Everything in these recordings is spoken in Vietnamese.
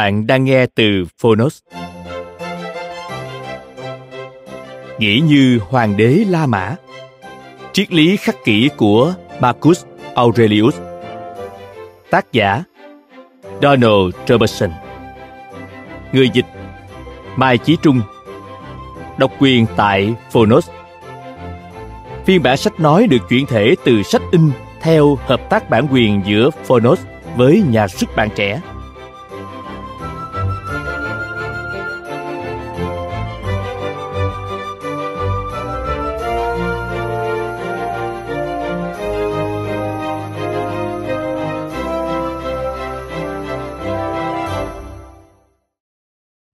Bạn đang nghe từ Phonos. Nghĩ như hoàng đế La Mã. Triết lý khắc kỷ của Marcus Aurelius. Tác giả, Donald Robertson. Người dịch, Mai Chí Trung. Độc quyền tại Phonos. Phiên bản sách nói được chuyển thể từ sách in theo hợp tác bản quyền giữa Phonos với nhà xuất bản trẻ.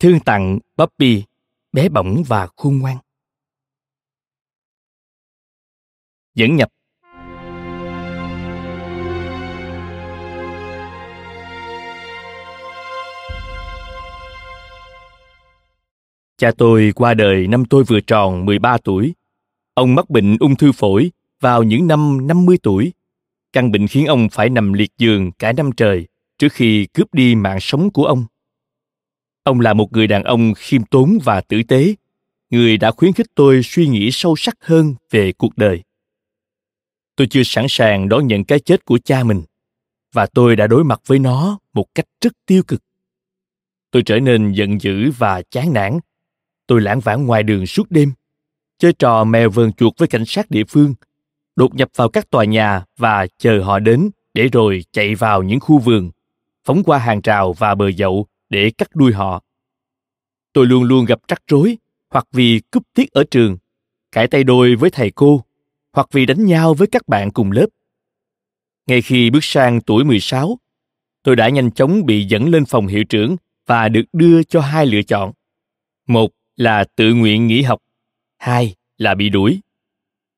Thương tặng Bobby, bé bỏng và khôn ngoan. Dẫn nhập Cha tôi qua đời năm tôi vừa tròn 13 tuổi. Ông mắc bệnh ung thư phổi vào những năm 50 tuổi. Căn bệnh khiến ông phải nằm liệt giường cả năm trời trước khi cướp đi mạng sống của ông. Ông là một người đàn ông khiêm tốn và tử tế, người đã khuyến khích tôi suy nghĩ sâu sắc hơn về cuộc đời. Tôi chưa sẵn sàng đón nhận cái chết của cha mình và tôi đã đối mặt với nó một cách rất tiêu cực. Tôi trở nên giận dữ và chán nản. Tôi lãng vãng ngoài đường suốt đêm, chơi trò mèo vờn chuột với cảnh sát địa phương, đột nhập vào các tòa nhà và chờ họ đến để rồi chạy vào những khu vườn, phóng qua hàng rào và bờ dậu để cắt đuôi họ. Tôi luôn luôn gặp rắc rối, hoặc vì cúp tiết ở trường, cãi tay đôi với thầy cô, hoặc vì đánh nhau với các bạn cùng lớp. Ngay khi bước sang tuổi 16, tôi đã nhanh chóng bị dẫn lên phòng hiệu trưởng và được đưa cho hai lựa chọn. Một là tự nguyện nghỉ học, hai là bị đuổi.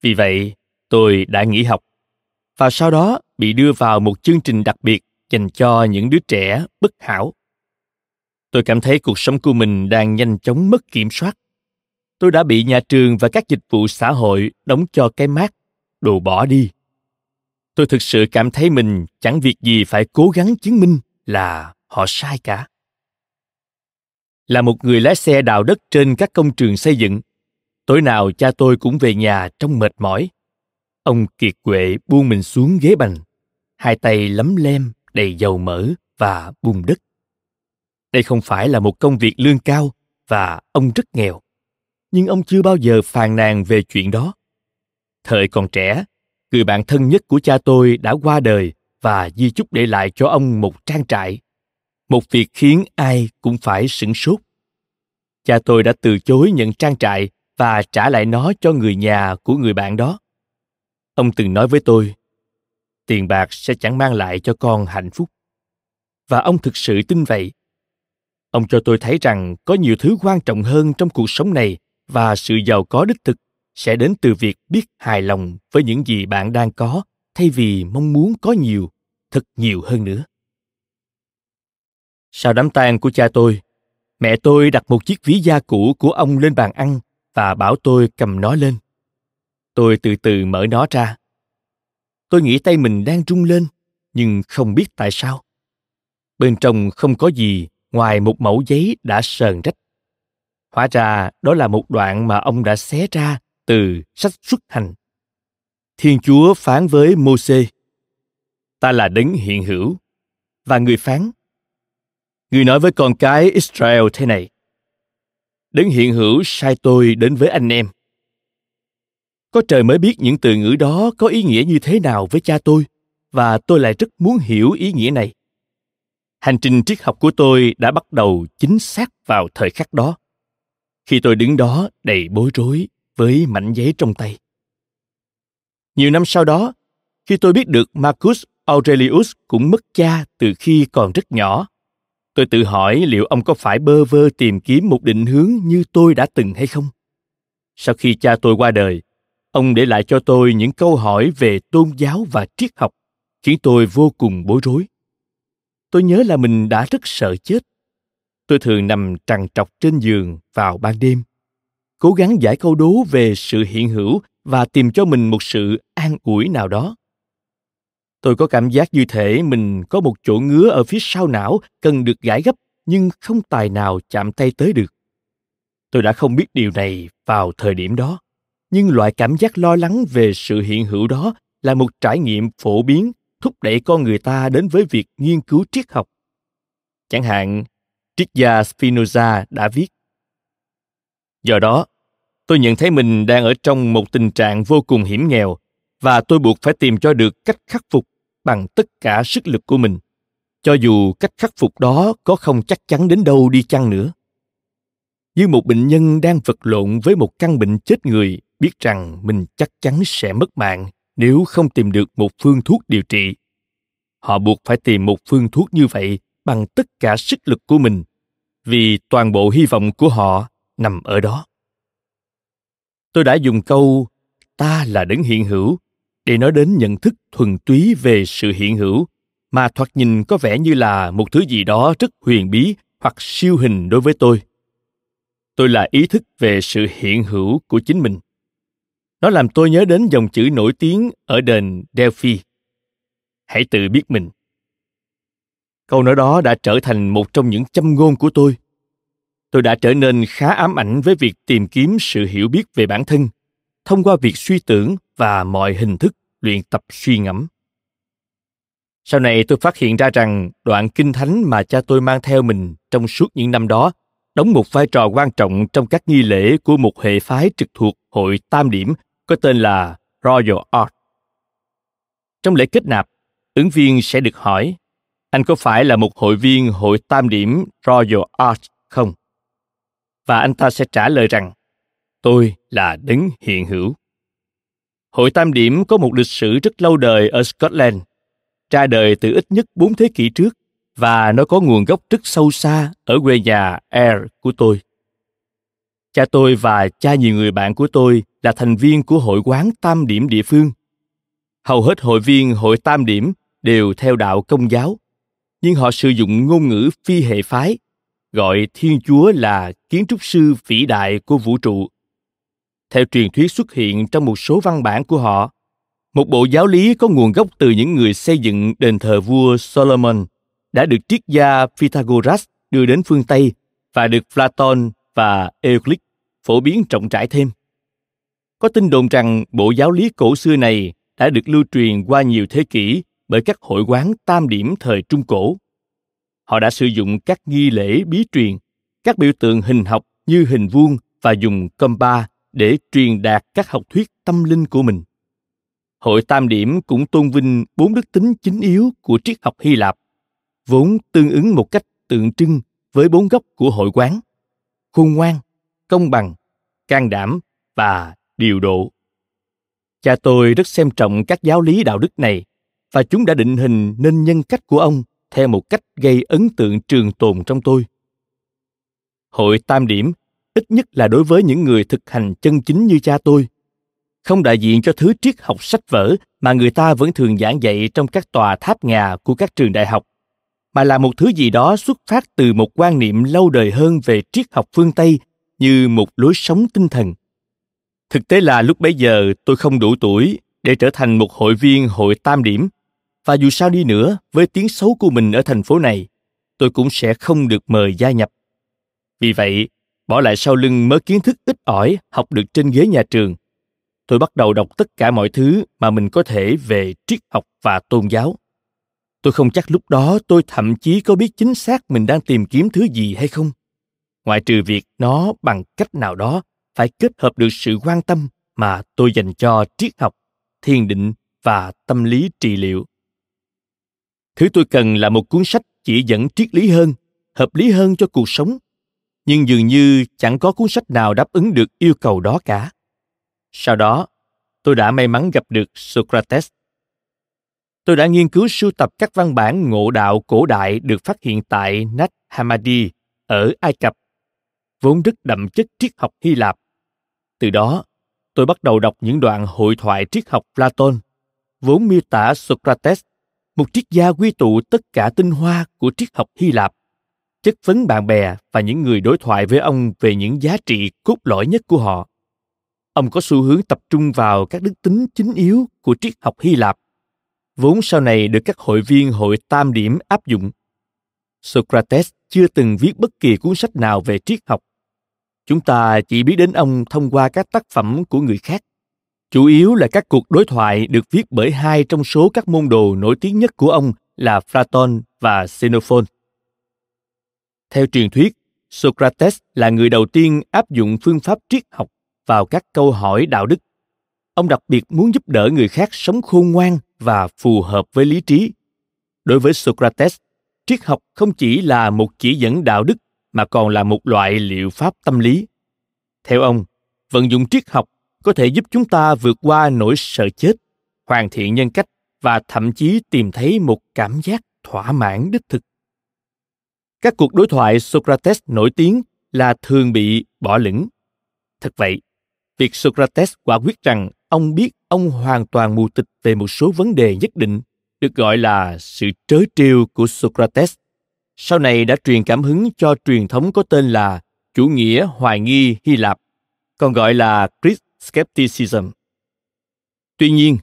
Vì vậy, tôi đã nghỉ học và sau đó bị đưa vào một chương trình đặc biệt dành cho những đứa trẻ bất hảo tôi cảm thấy cuộc sống của mình đang nhanh chóng mất kiểm soát. Tôi đã bị nhà trường và các dịch vụ xã hội đóng cho cái mát đồ bỏ đi. Tôi thực sự cảm thấy mình chẳng việc gì phải cố gắng chứng minh là họ sai cả. Là một người lái xe đào đất trên các công trường xây dựng, tối nào cha tôi cũng về nhà trong mệt mỏi. Ông kiệt quệ buông mình xuống ghế bành, hai tay lấm lem đầy dầu mỡ và bùn đất đây không phải là một công việc lương cao và ông rất nghèo. Nhưng ông chưa bao giờ phàn nàn về chuyện đó. Thời còn trẻ, người bạn thân nhất của cha tôi đã qua đời và di chúc để lại cho ông một trang trại. Một việc khiến ai cũng phải sửng sốt. Cha tôi đã từ chối nhận trang trại và trả lại nó cho người nhà của người bạn đó. Ông từng nói với tôi, tiền bạc sẽ chẳng mang lại cho con hạnh phúc. Và ông thực sự tin vậy ông cho tôi thấy rằng có nhiều thứ quan trọng hơn trong cuộc sống này và sự giàu có đích thực sẽ đến từ việc biết hài lòng với những gì bạn đang có thay vì mong muốn có nhiều, thật nhiều hơn nữa. Sau đám tang của cha tôi, mẹ tôi đặt một chiếc ví da cũ của ông lên bàn ăn và bảo tôi cầm nó lên. Tôi từ từ mở nó ra. Tôi nghĩ tay mình đang rung lên, nhưng không biết tại sao. Bên trong không có gì ngoài một mẫu giấy đã sờn rách. Hóa ra đó là một đoạn mà ông đã xé ra từ sách xuất hành. Thiên Chúa phán với Môsê: Ta là đấng hiện hữu. Và người phán: Người nói với con cái Israel thế này: Đấng hiện hữu sai tôi đến với anh em. Có trời mới biết những từ ngữ đó có ý nghĩa như thế nào với cha tôi, và tôi lại rất muốn hiểu ý nghĩa này. Hành trình triết học của tôi đã bắt đầu chính xác vào thời khắc đó. Khi tôi đứng đó đầy bối rối với mảnh giấy trong tay. Nhiều năm sau đó, khi tôi biết được Marcus Aurelius cũng mất cha từ khi còn rất nhỏ, tôi tự hỏi liệu ông có phải bơ vơ tìm kiếm một định hướng như tôi đã từng hay không. Sau khi cha tôi qua đời, ông để lại cho tôi những câu hỏi về tôn giáo và triết học, khiến tôi vô cùng bối rối. Tôi nhớ là mình đã rất sợ chết. Tôi thường nằm trằn trọc trên giường vào ban đêm, cố gắng giải câu đố về sự hiện hữu và tìm cho mình một sự an ủi nào đó tôi có cảm giác như thể mình có một chỗ ngứa ở phía sau não cần được gãi gấp nhưng không tài nào chạm tay tới được tôi đã không biết điều này vào thời điểm đó nhưng loại cảm giác lo lắng về sự hiện hữu đó là một trải nghiệm phổ biến thúc đẩy con người ta đến với việc nghiên cứu triết học. Chẳng hạn, triết gia spinoza đã viết, do đó, tôi nhận thấy mình đang ở trong một tình trạng vô cùng hiểm nghèo và tôi buộc phải tìm cho được cách khắc phục bằng tất cả sức lực của mình, cho dù cách khắc phục đó có không chắc chắn đến đâu đi chăng nữa. Như một bệnh nhân đang vật lộn với một căn bệnh chết người, biết rằng mình chắc chắn sẽ mất mạng nếu không tìm được một phương thuốc điều trị, họ buộc phải tìm một phương thuốc như vậy bằng tất cả sức lực của mình, vì toàn bộ hy vọng của họ nằm ở đó. Tôi đã dùng câu, ta là đấng hiện hữu, để nói đến nhận thức thuần túy về sự hiện hữu, mà thoạt nhìn có vẻ như là một thứ gì đó rất huyền bí hoặc siêu hình đối với tôi. Tôi là ý thức về sự hiện hữu của chính mình nó làm tôi nhớ đến dòng chữ nổi tiếng ở đền delphi. Hãy tự biết mình. Câu nói đó đã trở thành một trong những châm ngôn của tôi. Tôi đã trở nên khá ám ảnh với việc tìm kiếm sự hiểu biết về bản thân, thông qua việc suy tưởng và mọi hình thức luyện tập suy ngẫm. Sau này tôi phát hiện ra rằng đoạn kinh thánh mà cha tôi mang theo mình trong suốt những năm đó đóng một vai trò quan trọng trong các nghi lễ của một hệ phái trực thuộc hội tam điểm có tên là Royal Art. Trong lễ kết nạp, ứng viên sẽ được hỏi, anh có phải là một hội viên hội tam điểm Royal Art không? Và anh ta sẽ trả lời rằng, tôi là đấng hiện hữu. Hội Tam Điểm có một lịch sử rất lâu đời ở Scotland, ra đời từ ít nhất bốn thế kỷ trước và nó có nguồn gốc rất sâu xa ở quê nhà Ayr của tôi. Cha tôi và cha nhiều người bạn của tôi là thành viên của hội quán Tam Điểm địa phương. Hầu hết hội viên hội Tam Điểm đều theo đạo công giáo, nhưng họ sử dụng ngôn ngữ phi hệ phái, gọi Thiên Chúa là kiến trúc sư vĩ đại của vũ trụ theo truyền thuyết xuất hiện trong một số văn bản của họ một bộ giáo lý có nguồn gốc từ những người xây dựng đền thờ vua solomon đã được triết gia pythagoras đưa đến phương tây và được platon và euclid phổ biến rộng rãi thêm có tin đồn rằng bộ giáo lý cổ xưa này đã được lưu truyền qua nhiều thế kỷ bởi các hội quán tam điểm thời trung cổ họ đã sử dụng các nghi lễ bí truyền các biểu tượng hình học như hình vuông và dùng compa để truyền đạt các học thuyết tâm linh của mình. Hội Tam Điểm cũng tôn vinh bốn đức tính chính yếu của triết học Hy Lạp, vốn tương ứng một cách tượng trưng với bốn góc của hội quán: khôn ngoan, công bằng, can đảm và điều độ. Cha tôi rất xem trọng các giáo lý đạo đức này và chúng đã định hình nên nhân cách của ông theo một cách gây ấn tượng trường tồn trong tôi. Hội Tam Điểm ít nhất là đối với những người thực hành chân chính như cha tôi, không đại diện cho thứ triết học sách vở mà người ta vẫn thường giảng dạy trong các tòa tháp ngà của các trường đại học, mà là một thứ gì đó xuất phát từ một quan niệm lâu đời hơn về triết học phương tây như một lối sống tinh thần. Thực tế là lúc bấy giờ tôi không đủ tuổi để trở thành một hội viên hội tam điểm. Và dù sao đi nữa, với tiếng xấu của mình ở thành phố này, tôi cũng sẽ không được mời gia nhập. Vì vậy, bỏ lại sau lưng mớ kiến thức ít ỏi học được trên ghế nhà trường, tôi bắt đầu đọc tất cả mọi thứ mà mình có thể về triết học và tôn giáo. Tôi không chắc lúc đó tôi thậm chí có biết chính xác mình đang tìm kiếm thứ gì hay không ngoại trừ việc nó bằng cách nào đó phải kết hợp được sự quan tâm mà tôi dành cho triết học thiền định và tâm lý trị liệu. Thứ tôi cần là một cuốn sách chỉ dẫn triết lý hơn hợp lý hơn cho cuộc sống nhưng dường như chẳng có cuốn sách nào đáp ứng được yêu cầu đó cả. Sau đó tôi đã may mắn gặp được socrates. Tôi đã nghiên cứu sưu tập các văn bản ngộ đạo cổ đại được phát hiện tại Nag Hammadi ở Ai Cập, vốn rất đậm chất triết học Hy Lạp. Từ đó, tôi bắt đầu đọc những đoạn hội thoại triết học Platon, vốn miêu tả Socrates, một triết gia quy tụ tất cả tinh hoa của triết học Hy Lạp, chất vấn bạn bè và những người đối thoại với ông về những giá trị cốt lõi nhất của họ. Ông có xu hướng tập trung vào các đức tính chính yếu của triết học Hy Lạp vốn sau này được các hội viên hội tam điểm áp dụng. Socrates chưa từng viết bất kỳ cuốn sách nào về triết học. Chúng ta chỉ biết đến ông thông qua các tác phẩm của người khác. Chủ yếu là các cuộc đối thoại được viết bởi hai trong số các môn đồ nổi tiếng nhất của ông là Platon và Xenophon. Theo truyền thuyết, Socrates là người đầu tiên áp dụng phương pháp triết học vào các câu hỏi đạo đức. Ông đặc biệt muốn giúp đỡ người khác sống khôn ngoan và phù hợp với lý trí. Đối với Socrates, triết học không chỉ là một chỉ dẫn đạo đức mà còn là một loại liệu pháp tâm lý. Theo ông, vận dụng triết học có thể giúp chúng ta vượt qua nỗi sợ chết, hoàn thiện nhân cách và thậm chí tìm thấy một cảm giác thỏa mãn đích thực. Các cuộc đối thoại Socrates nổi tiếng là thường bị bỏ lửng. Thật vậy, việc Socrates quả quyết rằng ông biết ông hoàn toàn mù tịch về một số vấn đề nhất định được gọi là sự trớ trêu của Socrates. Sau này đã truyền cảm hứng cho truyền thống có tên là chủ nghĩa hoài nghi Hy Lạp, còn gọi là Greek Skepticism. Tuy nhiên,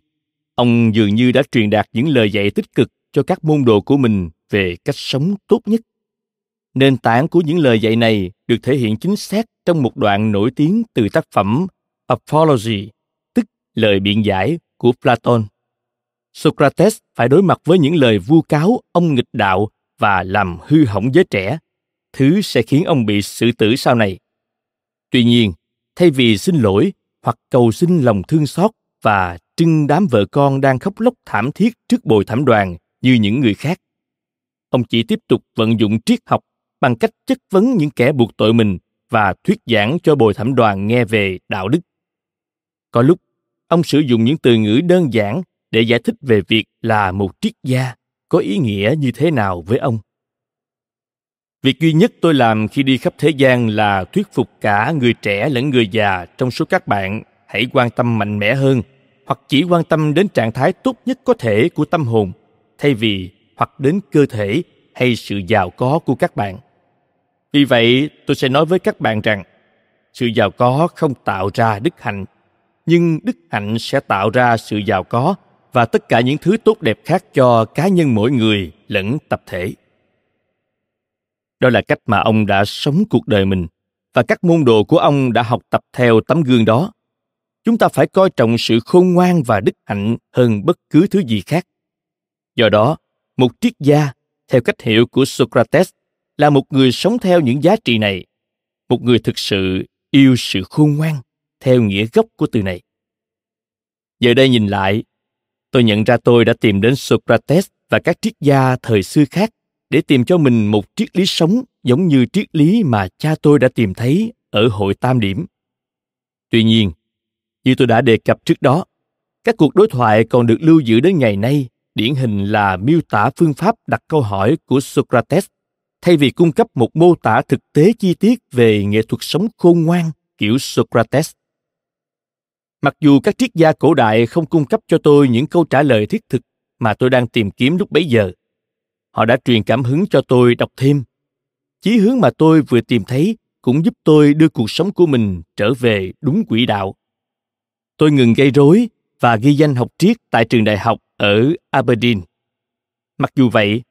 ông dường như đã truyền đạt những lời dạy tích cực cho các môn đồ của mình về cách sống tốt nhất. Nền tảng của những lời dạy này được thể hiện chính xác trong một đoạn nổi tiếng từ tác phẩm Apology tức lời biện giải của Platon. Socrates phải đối mặt với những lời vu cáo ông nghịch đạo và làm hư hỏng giới trẻ, thứ sẽ khiến ông bị xử tử sau này. Tuy nhiên, thay vì xin lỗi hoặc cầu xin lòng thương xót và trưng đám vợ con đang khóc lóc thảm thiết trước bồi thẩm đoàn như những người khác, ông chỉ tiếp tục vận dụng triết học bằng cách chất vấn những kẻ buộc tội mình và thuyết giảng cho bồi thẩm đoàn nghe về đạo đức. Có lúc ông sử dụng những từ ngữ đơn giản để giải thích về việc là một triết gia có ý nghĩa như thế nào với ông? Việc duy nhất tôi làm khi đi khắp thế gian là thuyết phục cả người trẻ lẫn người già trong số các bạn. Hãy quan tâm mạnh mẽ hơn, hoặc chỉ quan tâm đến trạng thái tốt nhất có thể của tâm hồn, thay vì hoặc đến cơ thể hay sự giàu có của các bạn. Vì vậy, tôi sẽ nói với các bạn rằng, sự giàu có không tạo ra đức hạnh, nhưng đức hạnh sẽ tạo ra sự giàu có và tất cả những thứ tốt đẹp khác cho cá nhân mỗi người lẫn tập thể. Đó là cách mà ông đã sống cuộc đời mình và các môn đồ của ông đã học tập theo tấm gương đó. Chúng ta phải coi trọng sự khôn ngoan và đức hạnh hơn bất cứ thứ gì khác. Do đó một triết gia theo cách hiểu của socrates là một người sống theo những giá trị này một người thực sự yêu sự khôn ngoan theo nghĩa gốc của từ này. Giờ đây nhìn lại, tôi nhận ra tôi đã tìm đến Socrates và các triết gia thời xưa khác để tìm cho mình một triết lý sống giống như triết lý mà cha tôi đã tìm thấy ở hội tam điểm. Tuy nhiên, như tôi đã đề cập trước đó, các cuộc đối thoại còn được lưu giữ đến ngày nay điển hình là miêu tả phương pháp đặt câu hỏi của Socrates thay vì cung cấp một mô tả thực tế chi tiết về nghệ thuật sống khôn ngoan kiểu Socrates. Mặc dù các triết gia cổ đại không cung cấp cho tôi những câu trả lời thiết thực mà tôi đang tìm kiếm lúc bấy giờ, họ đã truyền cảm hứng cho tôi đọc thêm. Chí hướng mà tôi vừa tìm thấy cũng giúp tôi đưa cuộc sống của mình trở về đúng quỹ đạo. Tôi ngừng gây rối và ghi danh học triết tại trường đại học ở Aberdeen. Mặc dù vậy,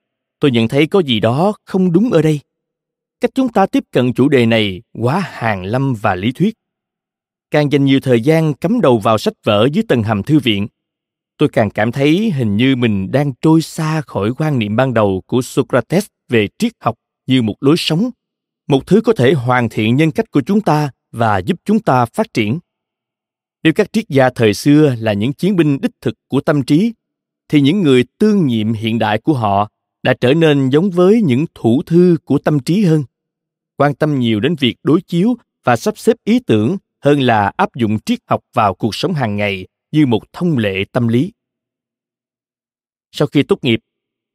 tôi nhận thấy có gì đó không đúng ở đây. Cách chúng ta tiếp cận chủ đề này quá hàng lâm và lý thuyết càng dành nhiều thời gian cắm đầu vào sách vở dưới tầng hầm thư viện, tôi càng cảm thấy hình như mình đang trôi xa khỏi quan niệm ban đầu của socrates về triết học như một lối sống, một thứ có thể hoàn thiện nhân cách của chúng ta và giúp chúng ta phát triển. Nếu các triết gia thời xưa là những chiến binh đích thực của tâm trí, thì những người tương nhiệm hiện đại của họ đã trở nên giống với những thủ thư của tâm trí hơn. Quan tâm nhiều đến việc đối chiếu và sắp xếp ý tưởng hơn là áp dụng triết học vào cuộc sống hàng ngày như một thông lệ tâm lý. Sau khi tốt nghiệp,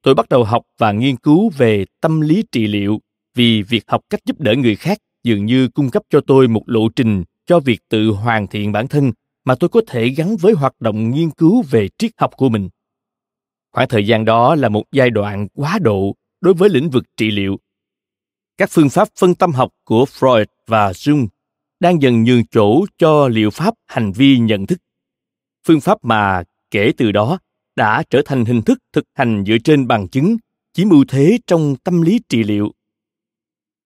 tôi bắt đầu học và nghiên cứu về tâm lý trị liệu vì việc học cách giúp đỡ người khác dường như cung cấp cho tôi một lộ trình cho việc tự hoàn thiện bản thân mà tôi có thể gắn với hoạt động nghiên cứu về triết học của mình. Khoảng thời gian đó là một giai đoạn quá độ đối với lĩnh vực trị liệu. Các phương pháp phân tâm học của freud và jung đang dần nhường chỗ cho liệu pháp hành vi nhận thức. Phương pháp mà kể từ đó đã trở thành hình thức thực hành dựa trên bằng chứng, chiếm ưu thế trong tâm lý trị liệu.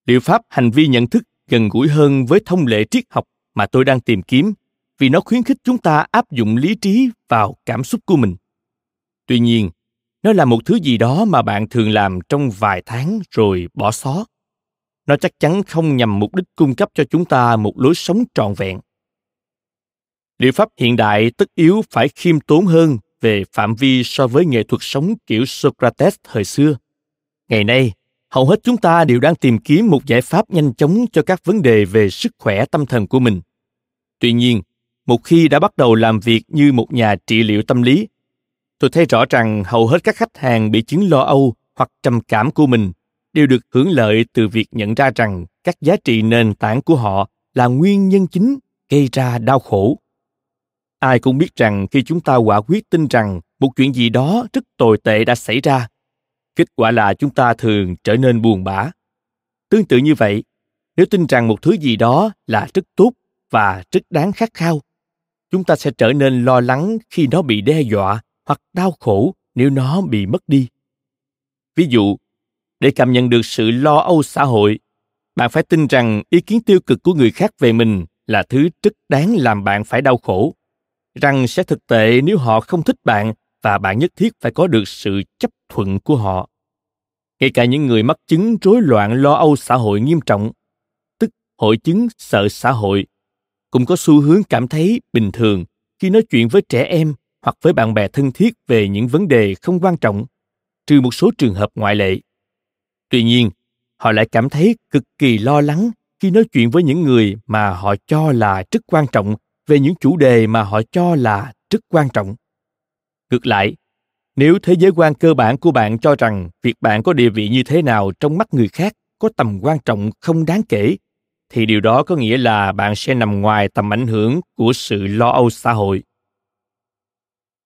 Liệu pháp hành vi nhận thức gần gũi hơn với thông lệ triết học mà tôi đang tìm kiếm vì nó khuyến khích chúng ta áp dụng lý trí vào cảm xúc của mình. Tuy nhiên, nó là một thứ gì đó mà bạn thường làm trong vài tháng rồi bỏ xó nó chắc chắn không nhằm mục đích cung cấp cho chúng ta một lối sống trọn vẹn. Liệu pháp hiện đại tất yếu phải khiêm tốn hơn về phạm vi so với nghệ thuật sống kiểu socrates thời xưa. Ngày nay, hầu hết chúng ta đều đang tìm kiếm một giải pháp nhanh chóng cho các vấn đề về sức khỏe tâm thần của mình. Tuy nhiên, một khi đã bắt đầu làm việc như một nhà trị liệu tâm lý, tôi thấy rõ rằng hầu hết các khách hàng bị chứng lo âu hoặc trầm cảm của mình đều được hưởng lợi từ việc nhận ra rằng các giá trị nền tảng của họ là nguyên nhân chính gây ra đau khổ. Ai cũng biết rằng khi chúng ta quả quyết tin rằng một chuyện gì đó rất tồi tệ đã xảy ra, kết quả là chúng ta thường trở nên buồn bã. Tương tự như vậy, nếu tin rằng một thứ gì đó là rất tốt và rất đáng khát khao, chúng ta sẽ trở nên lo lắng khi nó bị đe dọa hoặc đau khổ nếu nó bị mất đi. Ví dụ để cảm nhận được sự lo âu xã hội. Bạn phải tin rằng ý kiến tiêu cực của người khác về mình là thứ rất đáng làm bạn phải đau khổ. Rằng sẽ thực tệ nếu họ không thích bạn và bạn nhất thiết phải có được sự chấp thuận của họ. Ngay cả những người mắc chứng rối loạn lo âu xã hội nghiêm trọng, tức hội chứng sợ xã hội, cũng có xu hướng cảm thấy bình thường khi nói chuyện với trẻ em hoặc với bạn bè thân thiết về những vấn đề không quan trọng, trừ một số trường hợp ngoại lệ tuy nhiên, họ lại cảm thấy cực kỳ lo lắng khi nói chuyện với những người mà họ cho là rất quan trọng về những chủ đề mà họ cho là rất quan trọng. Ngược lại, nếu thế giới quan cơ bản của bạn cho rằng việc bạn có địa vị như thế nào trong mắt người khác có tầm quan trọng không đáng kể, thì điều đó có nghĩa là bạn sẽ nằm ngoài tầm ảnh hưởng của sự lo âu xã hội.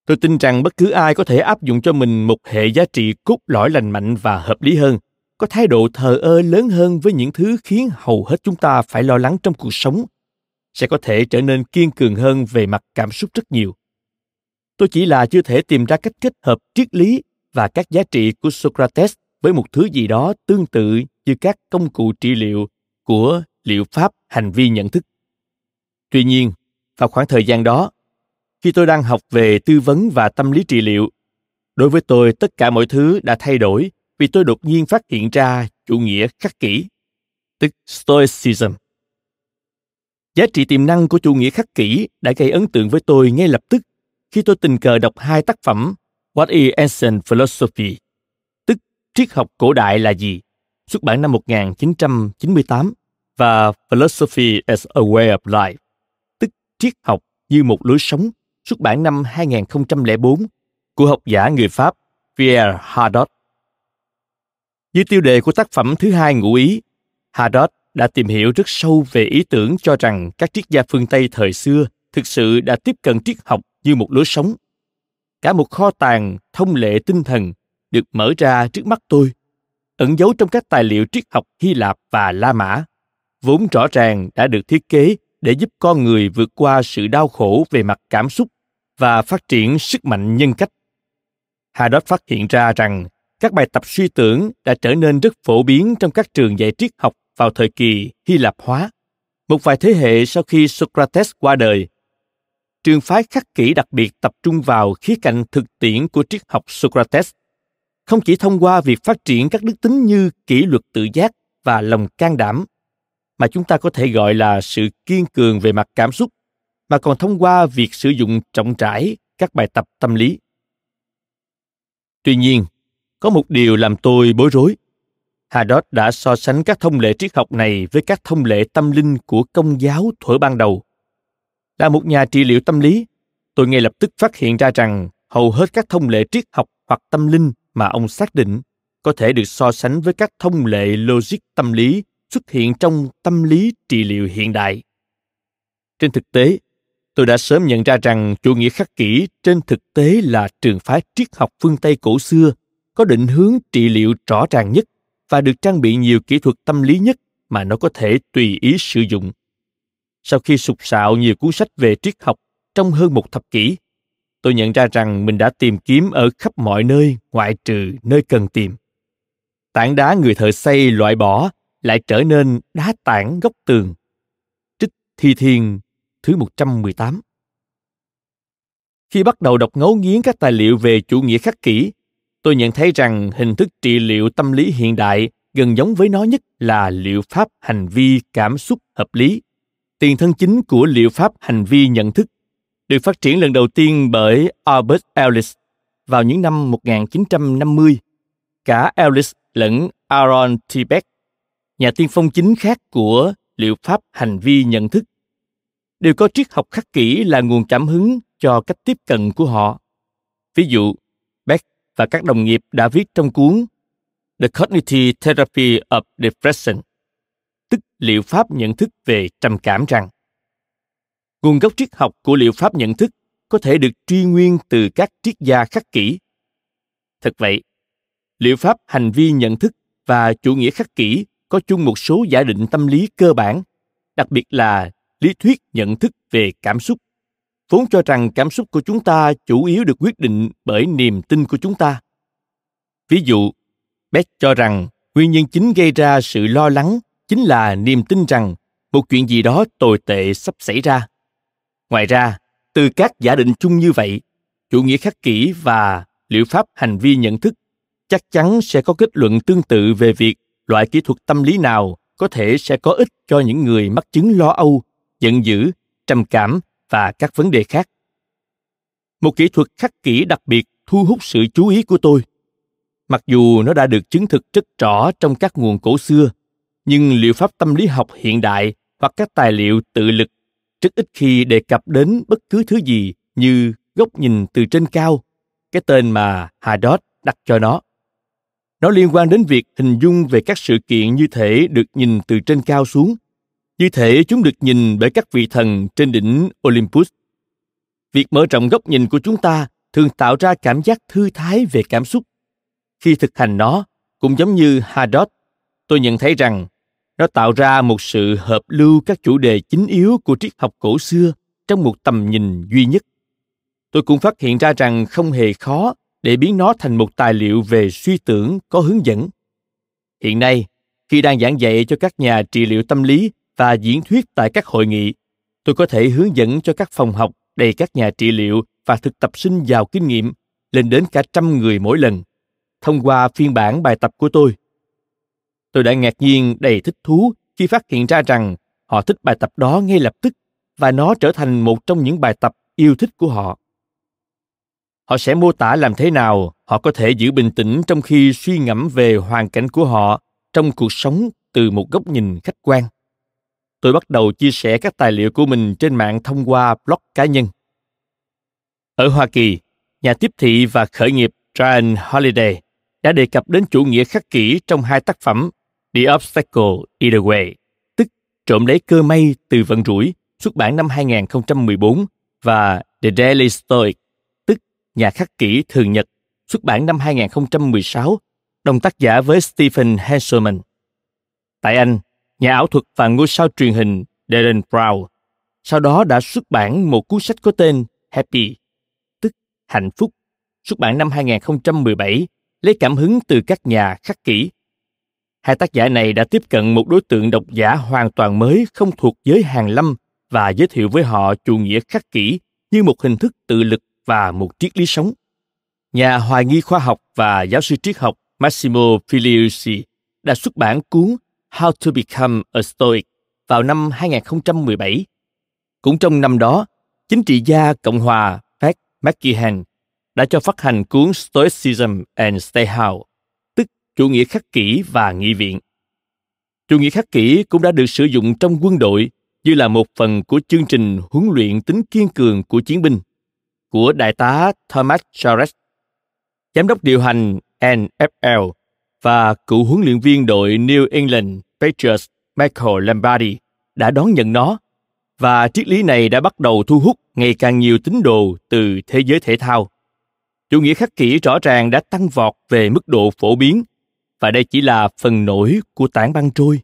Tôi tin rằng bất cứ ai có thể áp dụng cho mình một hệ giá trị cốt lõi lành mạnh và hợp lý hơn có thái độ thờ ơ lớn hơn với những thứ khiến hầu hết chúng ta phải lo lắng trong cuộc sống, sẽ có thể trở nên kiên cường hơn về mặt cảm xúc rất nhiều. Tôi chỉ là chưa thể tìm ra cách kết hợp triết lý và các giá trị của socrates với một thứ gì đó tương tự như các công cụ trị liệu của liệu pháp hành vi nhận thức. Tuy nhiên, vào khoảng thời gian đó, khi tôi đang học về tư vấn và tâm lý trị liệu, đối với tôi tất cả mọi thứ đã thay đổi vì tôi đột nhiên phát hiện ra chủ nghĩa khắc kỷ tức stoicism giá trị tiềm năng của chủ nghĩa khắc kỷ đã gây ấn tượng với tôi ngay lập tức khi tôi tình cờ đọc hai tác phẩm What is Ancient Philosophy, tức triết học cổ đại là gì, xuất bản năm 1998 và Philosophy as a Way of Life, tức triết học như một lối sống, xuất bản năm 2004 của học giả người Pháp Pierre Hadot. Như tiêu đề của tác phẩm thứ hai ngụ ý, Hadot đã tìm hiểu rất sâu về ý tưởng cho rằng các triết gia phương Tây thời xưa thực sự đã tiếp cận triết học như một lối sống. Cả một kho tàng thông lệ tinh thần được mở ra trước mắt tôi, ẩn giấu trong các tài liệu triết học Hy Lạp và La Mã, vốn rõ ràng đã được thiết kế để giúp con người vượt qua sự đau khổ về mặt cảm xúc và phát triển sức mạnh nhân cách. Hadot phát hiện ra rằng các bài tập suy tưởng đã trở nên rất phổ biến trong các trường dạy triết học vào thời kỳ Hy Lạp hóa. một vài thế hệ sau khi Socrates qua đời, trường phái khắc kỷ đặc biệt tập trung vào khía cạnh thực tiễn của triết học Socrates, không chỉ thông qua việc phát triển các đức tính như kỷ luật tự giác và lòng can đảm, mà chúng ta có thể gọi là sự kiên cường về mặt cảm xúc, mà còn thông qua việc sử dụng trọng trải các bài tập tâm lý. Tuy nhiên, có một điều làm tôi bối rối. Hadot đã so sánh các thông lệ triết học này với các thông lệ tâm linh của công giáo thuở ban đầu. Là một nhà trị liệu tâm lý, tôi ngay lập tức phát hiện ra rằng hầu hết các thông lệ triết học hoặc tâm linh mà ông xác định có thể được so sánh với các thông lệ logic tâm lý xuất hiện trong tâm lý trị liệu hiện đại. Trên thực tế, tôi đã sớm nhận ra rằng chủ nghĩa khắc kỷ trên thực tế là trường phái triết học phương Tây cổ xưa có định hướng trị liệu rõ ràng nhất và được trang bị nhiều kỹ thuật tâm lý nhất mà nó có thể tùy ý sử dụng. Sau khi sục sạo nhiều cuốn sách về triết học trong hơn một thập kỷ, tôi nhận ra rằng mình đã tìm kiếm ở khắp mọi nơi ngoại trừ nơi cần tìm. Tảng đá người thợ xây loại bỏ lại trở nên đá tảng góc tường. Trích Thi Thiên thứ 118 Khi bắt đầu đọc ngấu nghiến các tài liệu về chủ nghĩa khắc kỷ, tôi nhận thấy rằng hình thức trị liệu tâm lý hiện đại gần giống với nó nhất là liệu pháp hành vi cảm xúc hợp lý, tiền thân chính của liệu pháp hành vi nhận thức, được phát triển lần đầu tiên bởi Albert Ellis vào những năm 1950. Cả Ellis lẫn Aaron T. Nhà tiên phong chính khác của liệu pháp hành vi nhận thức, đều có triết học khắc kỷ là nguồn cảm hứng cho cách tiếp cận của họ. Ví dụ, và các đồng nghiệp đã viết trong cuốn The Cognitive Therapy of Depression, tức liệu pháp nhận thức về trầm cảm rằng nguồn gốc triết học của liệu pháp nhận thức có thể được truy nguyên từ các triết gia khắc kỷ. Thật vậy, liệu pháp hành vi nhận thức và chủ nghĩa khắc kỷ có chung một số giả định tâm lý cơ bản, đặc biệt là lý thuyết nhận thức về cảm xúc vốn cho rằng cảm xúc của chúng ta chủ yếu được quyết định bởi niềm tin của chúng ta. Ví dụ, beck cho rằng nguyên nhân chính gây ra sự lo lắng chính là niềm tin rằng một chuyện gì đó tồi tệ sắp xảy ra. Ngoài ra, từ các giả định chung như vậy, chủ nghĩa khắc kỷ và liệu pháp hành vi nhận thức chắc chắn sẽ có kết luận tương tự về việc loại kỹ thuật tâm lý nào có thể sẽ có ích cho những người mắc chứng lo âu, giận dữ, trầm cảm và các vấn đề khác. Một kỹ thuật khắc kỹ đặc biệt thu hút sự chú ý của tôi. Mặc dù nó đã được chứng thực rất rõ trong các nguồn cổ xưa, nhưng liệu pháp tâm lý học hiện đại hoặc các tài liệu tự lực rất ít khi đề cập đến bất cứ thứ gì như góc nhìn từ trên cao, cái tên mà hadot đặt cho nó. Nó liên quan đến việc hình dung về các sự kiện như thể được nhìn từ trên cao xuống như thể chúng được nhìn bởi các vị thần trên đỉnh Olympus. Việc mở rộng góc nhìn của chúng ta thường tạo ra cảm giác thư thái về cảm xúc. Khi thực hành nó, cũng giống như Hadot, tôi nhận thấy rằng nó tạo ra một sự hợp lưu các chủ đề chính yếu của triết học cổ xưa trong một tầm nhìn duy nhất. Tôi cũng phát hiện ra rằng không hề khó để biến nó thành một tài liệu về suy tưởng có hướng dẫn. Hiện nay, khi đang giảng dạy cho các nhà trị liệu tâm lý và diễn thuyết tại các hội nghị, tôi có thể hướng dẫn cho các phòng học đầy các nhà trị liệu và thực tập sinh giàu kinh nghiệm lên đến cả trăm người mỗi lần, thông qua phiên bản bài tập của tôi. Tôi đã ngạc nhiên đầy thích thú khi phát hiện ra rằng họ thích bài tập đó ngay lập tức và nó trở thành một trong những bài tập yêu thích của họ. Họ sẽ mô tả làm thế nào họ có thể giữ bình tĩnh trong khi suy ngẫm về hoàn cảnh của họ trong cuộc sống từ một góc nhìn khách quan tôi bắt đầu chia sẻ các tài liệu của mình trên mạng thông qua blog cá nhân. Ở Hoa Kỳ, nhà tiếp thị và khởi nghiệp Ryan Holiday đã đề cập đến chủ nghĩa khắc kỷ trong hai tác phẩm The Obstacle Either Way, tức Trộm lấy cơ may từ vận rủi, xuất bản năm 2014 và The Daily Stoic, tức Nhà khắc kỷ thường nhật, xuất bản năm 2016, đồng tác giả với Stephen Hanselman. Tại Anh, nhà ảo thuật và ngôi sao truyền hình Darren Brown, sau đó đã xuất bản một cuốn sách có tên Happy, tức hạnh phúc, xuất bản năm 2017, lấy cảm hứng từ các nhà khắc kỷ. hai tác giả này đã tiếp cận một đối tượng độc giả hoàn toàn mới không thuộc giới hàng lâm và giới thiệu với họ chủ nghĩa khắc kỷ như một hình thức tự lực và một triết lý sống. Nhà hoài nghi khoa học và giáo sư triết học Massimo Filiusi đã xuất bản cuốn How to Become a Stoic vào năm 2017. Cũng trong năm đó, chính trị gia Cộng hòa Pat McKehan đã cho phát hành cuốn Stoicism and Stay How, tức chủ nghĩa khắc kỷ và nghị viện. Chủ nghĩa khắc kỷ cũng đã được sử dụng trong quân đội như là một phần của chương trình huấn luyện tính kiên cường của chiến binh của đại tá Thomas Charest, giám đốc điều hành NFL và cựu huấn luyện viên đội New England Patriots Michael Lombardi đã đón nhận nó và triết lý này đã bắt đầu thu hút ngày càng nhiều tín đồ từ thế giới thể thao. Chủ nghĩa khắc kỷ rõ ràng đã tăng vọt về mức độ phổ biến và đây chỉ là phần nổi của tảng băng trôi.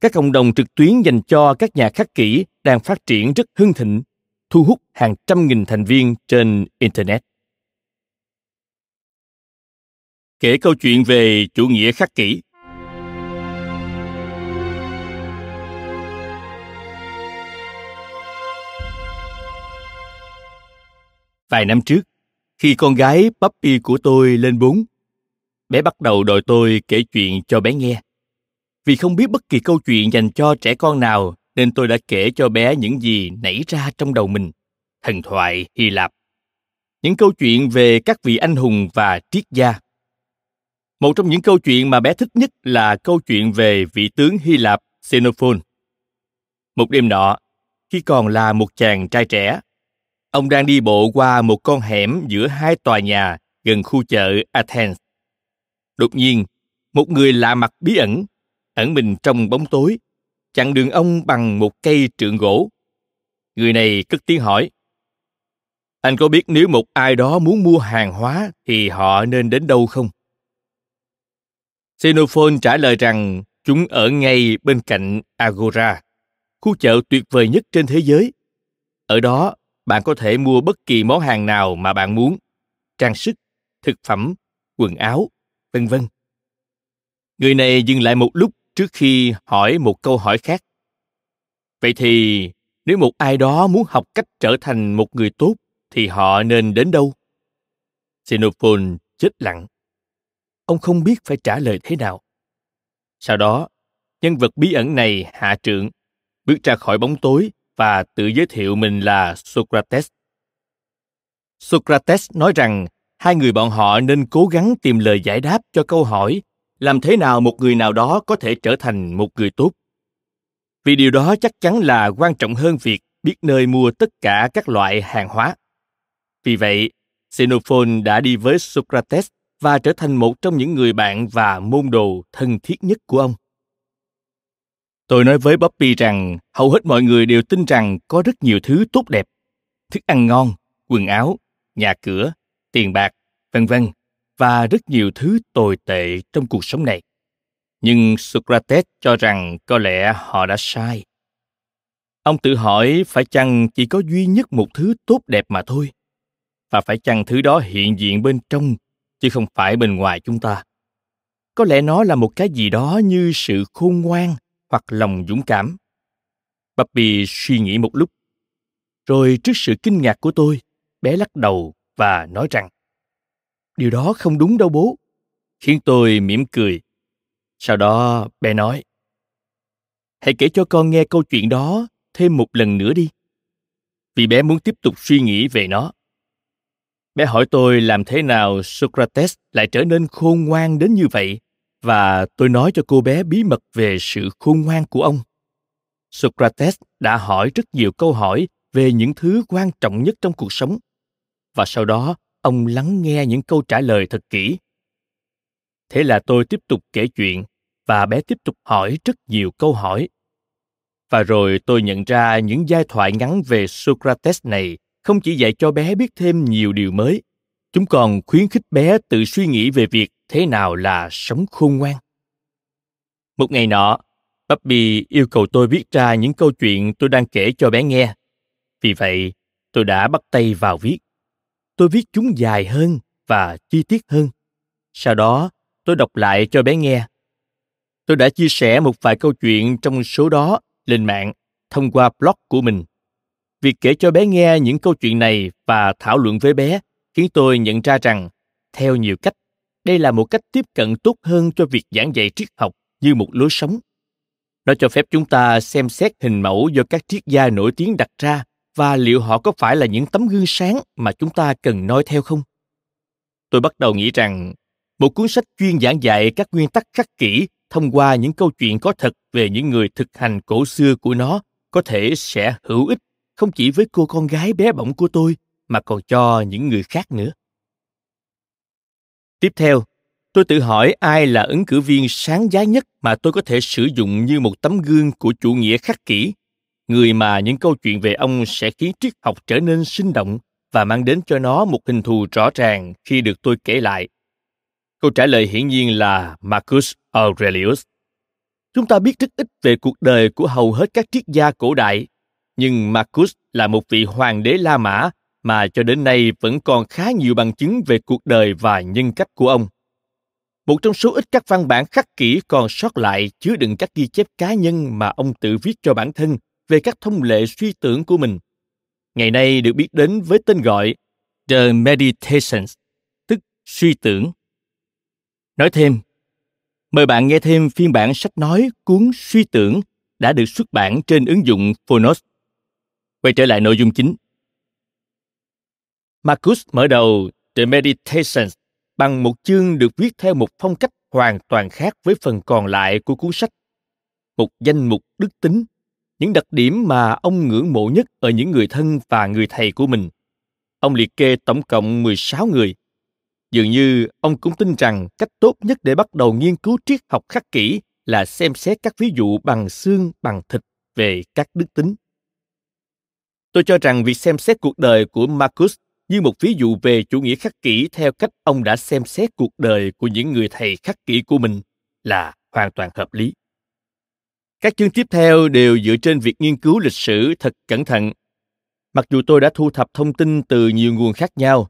Các cộng đồng trực tuyến dành cho các nhà khắc kỷ đang phát triển rất hưng thịnh, thu hút hàng trăm nghìn thành viên trên Internet. Kể câu chuyện về chủ nghĩa khắc kỷ Vài năm trước, khi con gái puppy của tôi lên bốn, bé bắt đầu đòi tôi kể chuyện cho bé nghe. Vì không biết bất kỳ câu chuyện dành cho trẻ con nào, nên tôi đã kể cho bé những gì nảy ra trong đầu mình. Thần thoại Hy Lạp. Những câu chuyện về các vị anh hùng và triết gia. Một trong những câu chuyện mà bé thích nhất là câu chuyện về vị tướng Hy Lạp Xenophon. Một đêm nọ, khi còn là một chàng trai trẻ, Ông đang đi bộ qua một con hẻm giữa hai tòa nhà gần khu chợ Athens. Đột nhiên, một người lạ mặt bí ẩn, ẩn mình trong bóng tối, chặn đường ông bằng một cây trượng gỗ. Người này cất tiếng hỏi. Anh có biết nếu một ai đó muốn mua hàng hóa thì họ nên đến đâu không? Xenophon trả lời rằng chúng ở ngay bên cạnh Agora, khu chợ tuyệt vời nhất trên thế giới. Ở đó bạn có thể mua bất kỳ món hàng nào mà bạn muốn trang sức thực phẩm quần áo vân vân. Người này dừng lại một lúc trước khi hỏi một câu hỏi khác. Vậy thì nếu một ai đó muốn học cách trở thành một người tốt thì họ nên đến đâu? Xenophon chết lặng ông không biết phải trả lời thế nào sau đó nhân vật bí ẩn này hạ trượng bước ra khỏi bóng tối và tự giới thiệu mình là Socrates. Socrates nói rằng hai người bọn họ nên cố gắng tìm lời giải đáp cho câu hỏi làm thế nào một người nào đó có thể trở thành một người tốt. Vì điều đó chắc chắn là quan trọng hơn việc biết nơi mua tất cả các loại hàng hóa. Vì vậy, Xenophon đã đi với Socrates và trở thành một trong những người bạn và môn đồ thân thiết nhất của ông. Tôi nói với Bobby rằng hầu hết mọi người đều tin rằng có rất nhiều thứ tốt đẹp, thức ăn ngon, quần áo, nhà cửa, tiền bạc, vân vân và rất nhiều thứ tồi tệ trong cuộc sống này. Nhưng Socrates cho rằng có lẽ họ đã sai. Ông tự hỏi phải chăng chỉ có duy nhất một thứ tốt đẹp mà thôi, và phải chăng thứ đó hiện diện bên trong chứ không phải bên ngoài chúng ta. Có lẽ nó là một cái gì đó như sự khôn ngoan hoặc lòng dũng cảm. Bobby suy nghĩ một lúc. Rồi trước sự kinh ngạc của tôi, bé lắc đầu và nói rằng Điều đó không đúng đâu bố. Khiến tôi mỉm cười. Sau đó bé nói Hãy kể cho con nghe câu chuyện đó thêm một lần nữa đi. Vì bé muốn tiếp tục suy nghĩ về nó. Bé hỏi tôi làm thế nào Socrates lại trở nên khôn ngoan đến như vậy và tôi nói cho cô bé bí mật về sự khôn ngoan của ông. Socrates đã hỏi rất nhiều câu hỏi về những thứ quan trọng nhất trong cuộc sống và sau đó, ông lắng nghe những câu trả lời thật kỹ. Thế là tôi tiếp tục kể chuyện và bé tiếp tục hỏi rất nhiều câu hỏi. Và rồi tôi nhận ra những giai thoại ngắn về Socrates này không chỉ dạy cho bé biết thêm nhiều điều mới, chúng còn khuyến khích bé tự suy nghĩ về việc thế nào là sống khôn ngoan. Một ngày nọ, Bobby yêu cầu tôi viết ra những câu chuyện tôi đang kể cho bé nghe. Vì vậy, tôi đã bắt tay vào viết. Tôi viết chúng dài hơn và chi tiết hơn. Sau đó, tôi đọc lại cho bé nghe. Tôi đã chia sẻ một vài câu chuyện trong số đó lên mạng thông qua blog của mình. Việc kể cho bé nghe những câu chuyện này và thảo luận với bé khiến tôi nhận ra rằng, theo nhiều cách, đây là một cách tiếp cận tốt hơn cho việc giảng dạy triết học như một lối sống. Nó cho phép chúng ta xem xét hình mẫu do các triết gia nổi tiếng đặt ra và liệu họ có phải là những tấm gương sáng mà chúng ta cần noi theo không? Tôi bắt đầu nghĩ rằng một cuốn sách chuyên giảng dạy các nguyên tắc khắc kỷ thông qua những câu chuyện có thật về những người thực hành cổ xưa của nó có thể sẽ hữu ích không chỉ với cô con gái bé bỏng của tôi mà còn cho những người khác nữa. Tiếp theo, tôi tự hỏi ai là ứng cử viên sáng giá nhất mà tôi có thể sử dụng như một tấm gương của chủ nghĩa khắc kỷ, người mà những câu chuyện về ông sẽ khiến triết học trở nên sinh động và mang đến cho nó một hình thù rõ ràng khi được tôi kể lại. Câu trả lời hiển nhiên là Marcus Aurelius. Chúng ta biết rất ít về cuộc đời của hầu hết các triết gia cổ đại, nhưng Marcus là một vị hoàng đế La Mã mà cho đến nay vẫn còn khá nhiều bằng chứng về cuộc đời và nhân cách của ông. Một trong số ít các văn bản khắc kỷ còn sót lại chứa đựng các ghi chép cá nhân mà ông tự viết cho bản thân về các thông lệ suy tưởng của mình. Ngày nay được biết đến với tên gọi The Meditations, tức suy tưởng. Nói thêm, mời bạn nghe thêm phiên bản sách nói cuốn Suy tưởng đã được xuất bản trên ứng dụng Phonos. Quay trở lại nội dung chính. Marcus mở đầu The Meditations bằng một chương được viết theo một phong cách hoàn toàn khác với phần còn lại của cuốn sách. Một danh mục đức tính, những đặc điểm mà ông ngưỡng mộ nhất ở những người thân và người thầy của mình. Ông liệt kê tổng cộng 16 người. Dường như ông cũng tin rằng cách tốt nhất để bắt đầu nghiên cứu triết học khắc kỷ là xem xét các ví dụ bằng xương, bằng thịt về các đức tính. Tôi cho rằng việc xem xét cuộc đời của Marcus như một ví dụ về chủ nghĩa khắc kỷ theo cách ông đã xem xét cuộc đời của những người thầy khắc kỷ của mình là hoàn toàn hợp lý. Các chương tiếp theo đều dựa trên việc nghiên cứu lịch sử thật cẩn thận. Mặc dù tôi đã thu thập thông tin từ nhiều nguồn khác nhau,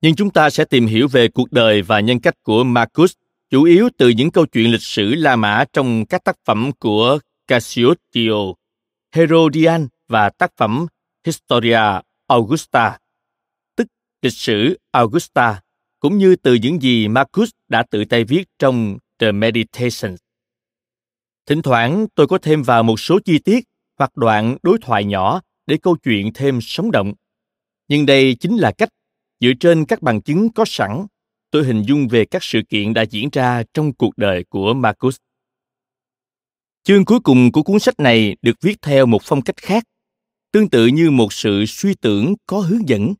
nhưng chúng ta sẽ tìm hiểu về cuộc đời và nhân cách của Marcus chủ yếu từ những câu chuyện lịch sử La Mã trong các tác phẩm của Cassiodeo, Herodian và tác phẩm Historia Augusta tức lịch sử Augusta, cũng như từ những gì Marcus đã tự tay viết trong The Meditations. Thỉnh thoảng tôi có thêm vào một số chi tiết hoặc đoạn đối thoại nhỏ để câu chuyện thêm sống động. Nhưng đây chính là cách, dựa trên các bằng chứng có sẵn, tôi hình dung về các sự kiện đã diễn ra trong cuộc đời của Marcus. Chương cuối cùng của cuốn sách này được viết theo một phong cách khác, tương tự như một sự suy tưởng có hướng dẫn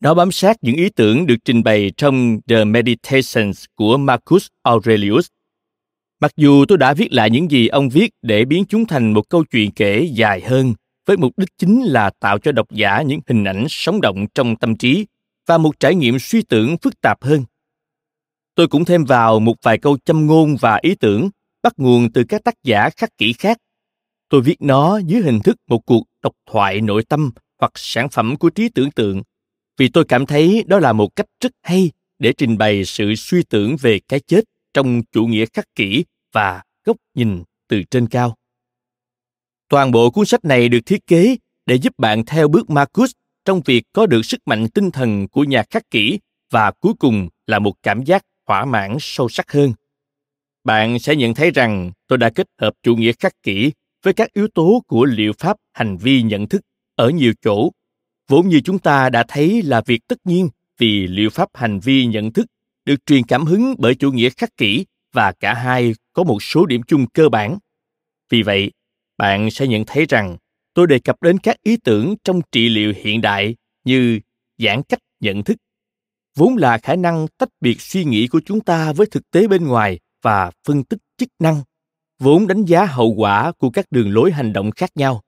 nó bám sát những ý tưởng được trình bày trong The Meditations của Marcus Aurelius. Mặc dù tôi đã viết lại những gì ông viết để biến chúng thành một câu chuyện kể dài hơn, với mục đích chính là tạo cho độc giả những hình ảnh sống động trong tâm trí và một trải nghiệm suy tưởng phức tạp hơn. Tôi cũng thêm vào một vài câu châm ngôn và ý tưởng bắt nguồn từ các tác giả khắc kỷ khác. Tôi viết nó dưới hình thức một cuộc độc thoại nội tâm hoặc sản phẩm của trí tưởng tượng, vì tôi cảm thấy đó là một cách rất hay để trình bày sự suy tưởng về cái chết trong chủ nghĩa khắc kỷ và góc nhìn từ trên cao. Toàn bộ cuốn sách này được thiết kế để giúp bạn theo bước Marcus trong việc có được sức mạnh tinh thần của nhà khắc kỷ và cuối cùng là một cảm giác thỏa mãn sâu sắc hơn. Bạn sẽ nhận thấy rằng tôi đã kết hợp chủ nghĩa khắc kỷ với các yếu tố của liệu pháp hành vi nhận thức ở nhiều chỗ vốn như chúng ta đã thấy là việc tất nhiên vì liệu pháp hành vi nhận thức được truyền cảm hứng bởi chủ nghĩa khắc kỷ và cả hai có một số điểm chung cơ bản. Vì vậy, bạn sẽ nhận thấy rằng tôi đề cập đến các ý tưởng trong trị liệu hiện đại như giãn cách nhận thức, vốn là khả năng tách biệt suy nghĩ của chúng ta với thực tế bên ngoài và phân tích chức năng, vốn đánh giá hậu quả của các đường lối hành động khác nhau.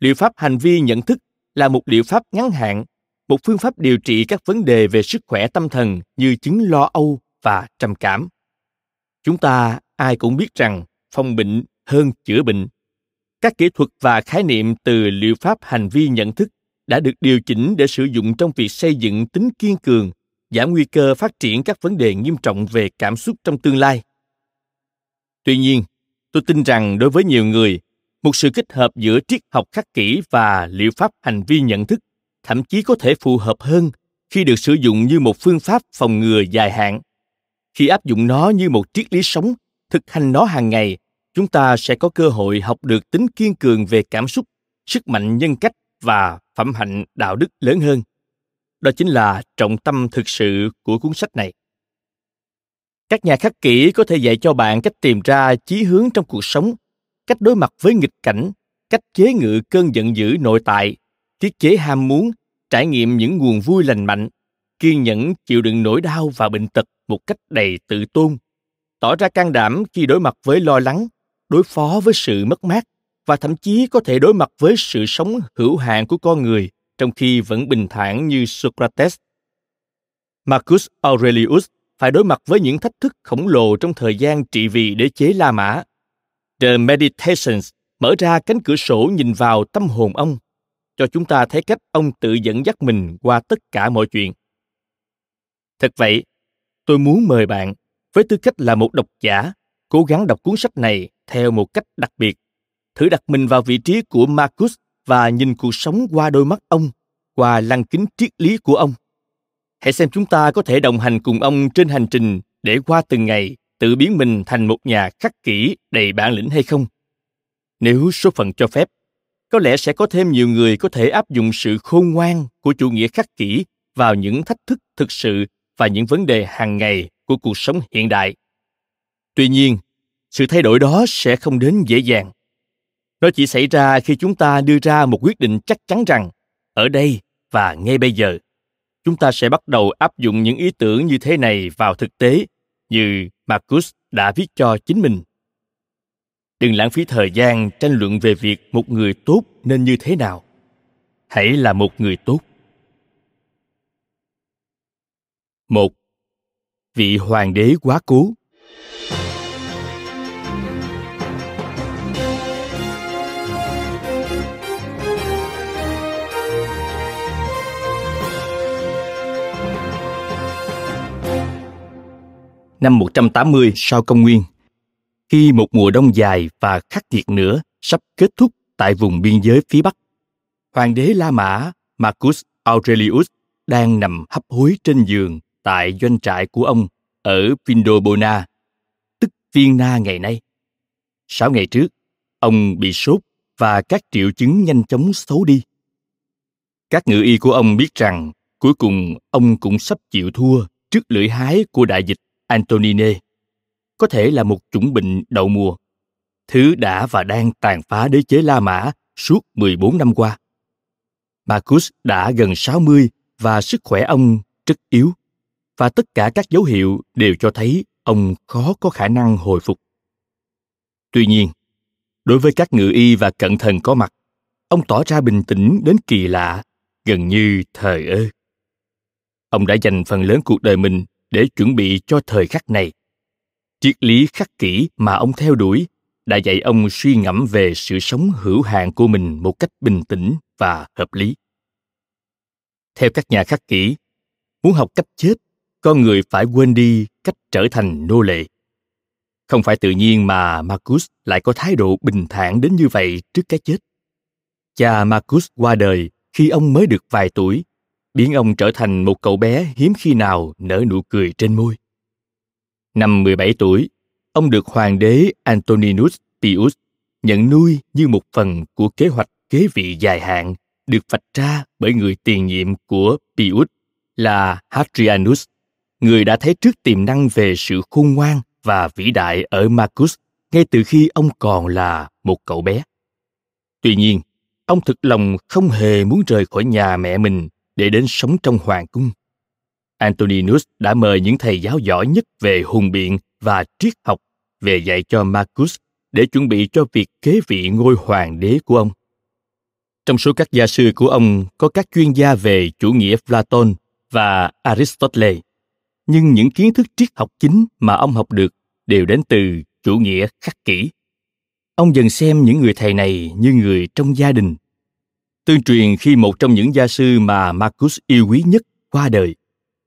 Liệu pháp hành vi nhận thức là một liệu pháp ngắn hạn, một phương pháp điều trị các vấn đề về sức khỏe tâm thần như chứng lo âu và trầm cảm. Chúng ta ai cũng biết rằng phòng bệnh hơn chữa bệnh. Các kỹ thuật và khái niệm từ liệu pháp hành vi nhận thức đã được điều chỉnh để sử dụng trong việc xây dựng tính kiên cường, giảm nguy cơ phát triển các vấn đề nghiêm trọng về cảm xúc trong tương lai. Tuy nhiên, tôi tin rằng đối với nhiều người, một sự kết hợp giữa triết học khắc kỷ và liệu pháp hành vi nhận thức thậm chí có thể phù hợp hơn khi được sử dụng như một phương pháp phòng ngừa dài hạn. Khi áp dụng nó như một triết lý sống, thực hành nó hàng ngày, chúng ta sẽ có cơ hội học được tính kiên cường về cảm xúc, sức mạnh nhân cách và phẩm hạnh đạo đức lớn hơn. Đó chính là trọng tâm thực sự của cuốn sách này. Các nhà khắc kỷ có thể dạy cho bạn cách tìm ra chí hướng trong cuộc sống, cách đối mặt với nghịch cảnh, cách chế ngự cơn giận dữ nội tại, tiết chế ham muốn, trải nghiệm những nguồn vui lành mạnh, kiên nhẫn chịu đựng nỗi đau và bệnh tật một cách đầy tự tôn, tỏ ra can đảm khi đối mặt với lo lắng, đối phó với sự mất mát và thậm chí có thể đối mặt với sự sống hữu hạn của con người trong khi vẫn bình thản như Socrates. Marcus Aurelius phải đối mặt với những thách thức khổng lồ trong thời gian trị vì đế chế La Mã. The Meditations mở ra cánh cửa sổ nhìn vào tâm hồn ông, cho chúng ta thấy cách ông tự dẫn dắt mình qua tất cả mọi chuyện. Thật vậy, tôi muốn mời bạn, với tư cách là một độc giả, cố gắng đọc cuốn sách này theo một cách đặc biệt. Thử đặt mình vào vị trí của Marcus và nhìn cuộc sống qua đôi mắt ông, qua lăng kính triết lý của ông. Hãy xem chúng ta có thể đồng hành cùng ông trên hành trình để qua từng ngày tự biến mình thành một nhà khắc kỷ đầy bản lĩnh hay không. Nếu số phận cho phép, có lẽ sẽ có thêm nhiều người có thể áp dụng sự khôn ngoan của chủ nghĩa khắc kỷ vào những thách thức thực sự và những vấn đề hàng ngày của cuộc sống hiện đại. Tuy nhiên, sự thay đổi đó sẽ không đến dễ dàng. Nó chỉ xảy ra khi chúng ta đưa ra một quyết định chắc chắn rằng ở đây và ngay bây giờ chúng ta sẽ bắt đầu áp dụng những ý tưởng như thế này vào thực tế, như marcus đã viết cho chính mình. Đừng lãng phí thời gian tranh luận về việc một người tốt nên như thế nào. Hãy là một người tốt. Một, vị hoàng đế quá cố. Năm 180 sau công nguyên. Khi một mùa đông dài và khắc nghiệt nữa sắp kết thúc tại vùng biên giới phía Bắc, Hoàng đế La Mã Marcus Aurelius đang nằm hấp hối trên giường tại doanh trại của ông ở Vindobona, tức Vienna ngày nay. Sáu ngày trước, ông bị sốt và các triệu chứng nhanh chóng xấu đi. Các ngự y của ông biết rằng cuối cùng ông cũng sắp chịu thua trước lưỡi hái của đại dịch Antonine có thể là một chủng bệnh đậu mùa, thứ đã và đang tàn phá đế chế La Mã suốt 14 năm qua. Marcus đã gần 60 và sức khỏe ông rất yếu, và tất cả các dấu hiệu đều cho thấy ông khó có khả năng hồi phục. Tuy nhiên, đối với các ngự y và cận thần có mặt, ông tỏ ra bình tĩnh đến kỳ lạ, gần như thời ơ. Ông đã dành phần lớn cuộc đời mình để chuẩn bị cho thời khắc này. Triết lý khắc kỷ mà ông theo đuổi đã dạy ông suy ngẫm về sự sống hữu hạn của mình một cách bình tĩnh và hợp lý. Theo các nhà khắc kỷ, muốn học cách chết, con người phải quên đi cách trở thành nô lệ. Không phải tự nhiên mà marcus lại có thái độ bình thản đến như vậy trước cái chết. Cha marcus qua đời khi ông mới được vài tuổi biến ông trở thành một cậu bé hiếm khi nào nở nụ cười trên môi. Năm 17 tuổi, ông được hoàng đế Antoninus Pius nhận nuôi như một phần của kế hoạch kế vị dài hạn được vạch ra bởi người tiền nhiệm của Pius là Hadrianus, người đã thấy trước tiềm năng về sự khôn ngoan và vĩ đại ở Marcus ngay từ khi ông còn là một cậu bé. Tuy nhiên, ông thực lòng không hề muốn rời khỏi nhà mẹ mình để đến sống trong hoàng cung. Antoninus đã mời những thầy giáo giỏi nhất về hùng biện và triết học về dạy cho Marcus để chuẩn bị cho việc kế vị ngôi hoàng đế của ông. Trong số các gia sư của ông có các chuyên gia về chủ nghĩa Platon và Aristotle, nhưng những kiến thức triết học chính mà ông học được đều đến từ chủ nghĩa khắc kỷ. Ông dần xem những người thầy này như người trong gia đình Tương truyền khi một trong những gia sư mà Marcus yêu quý nhất qua đời,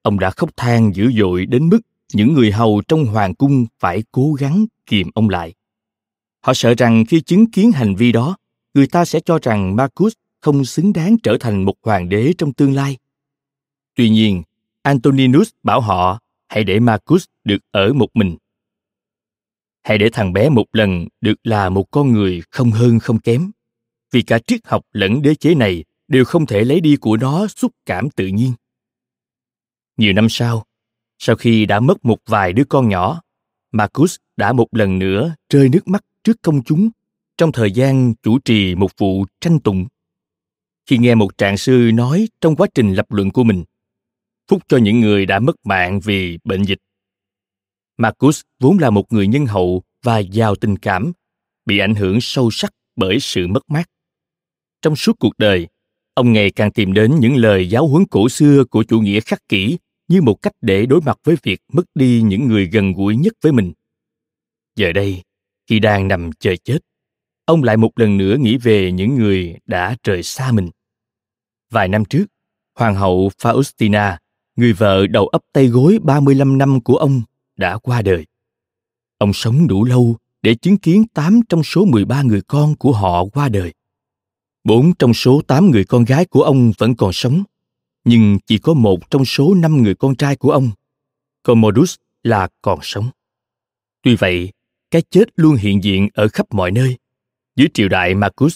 ông đã khóc than dữ dội đến mức những người hầu trong hoàng cung phải cố gắng kìm ông lại. Họ sợ rằng khi chứng kiến hành vi đó, người ta sẽ cho rằng Marcus không xứng đáng trở thành một hoàng đế trong tương lai. Tuy nhiên, Antoninus bảo họ hãy để Marcus được ở một mình. Hãy để thằng bé một lần được là một con người không hơn không kém. Vì cả triết học lẫn đế chế này đều không thể lấy đi của nó xúc cảm tự nhiên. Nhiều năm sau, sau khi đã mất một vài đứa con nhỏ, Marcus đã một lần nữa rơi nước mắt trước công chúng trong thời gian chủ trì một vụ tranh tụng. Khi nghe một trạng sư nói trong quá trình lập luận của mình, phúc cho những người đã mất mạng vì bệnh dịch. Marcus vốn là một người nhân hậu và giàu tình cảm, bị ảnh hưởng sâu sắc bởi sự mất mát. Trong suốt cuộc đời, ông ngày càng tìm đến những lời giáo huấn cổ xưa của chủ nghĩa khắc kỷ như một cách để đối mặt với việc mất đi những người gần gũi nhất với mình. Giờ đây, khi đang nằm chờ chết, ông lại một lần nữa nghĩ về những người đã rời xa mình. Vài năm trước, Hoàng hậu Faustina, người vợ đầu ấp tay gối 35 năm của ông, đã qua đời. Ông sống đủ lâu để chứng kiến 8 trong số 13 người con của họ qua đời. Bốn trong số tám người con gái của ông vẫn còn sống, nhưng chỉ có một trong số năm người con trai của ông, Commodus, là còn sống. Tuy vậy, cái chết luôn hiện diện ở khắp mọi nơi. Dưới triều đại Marcus,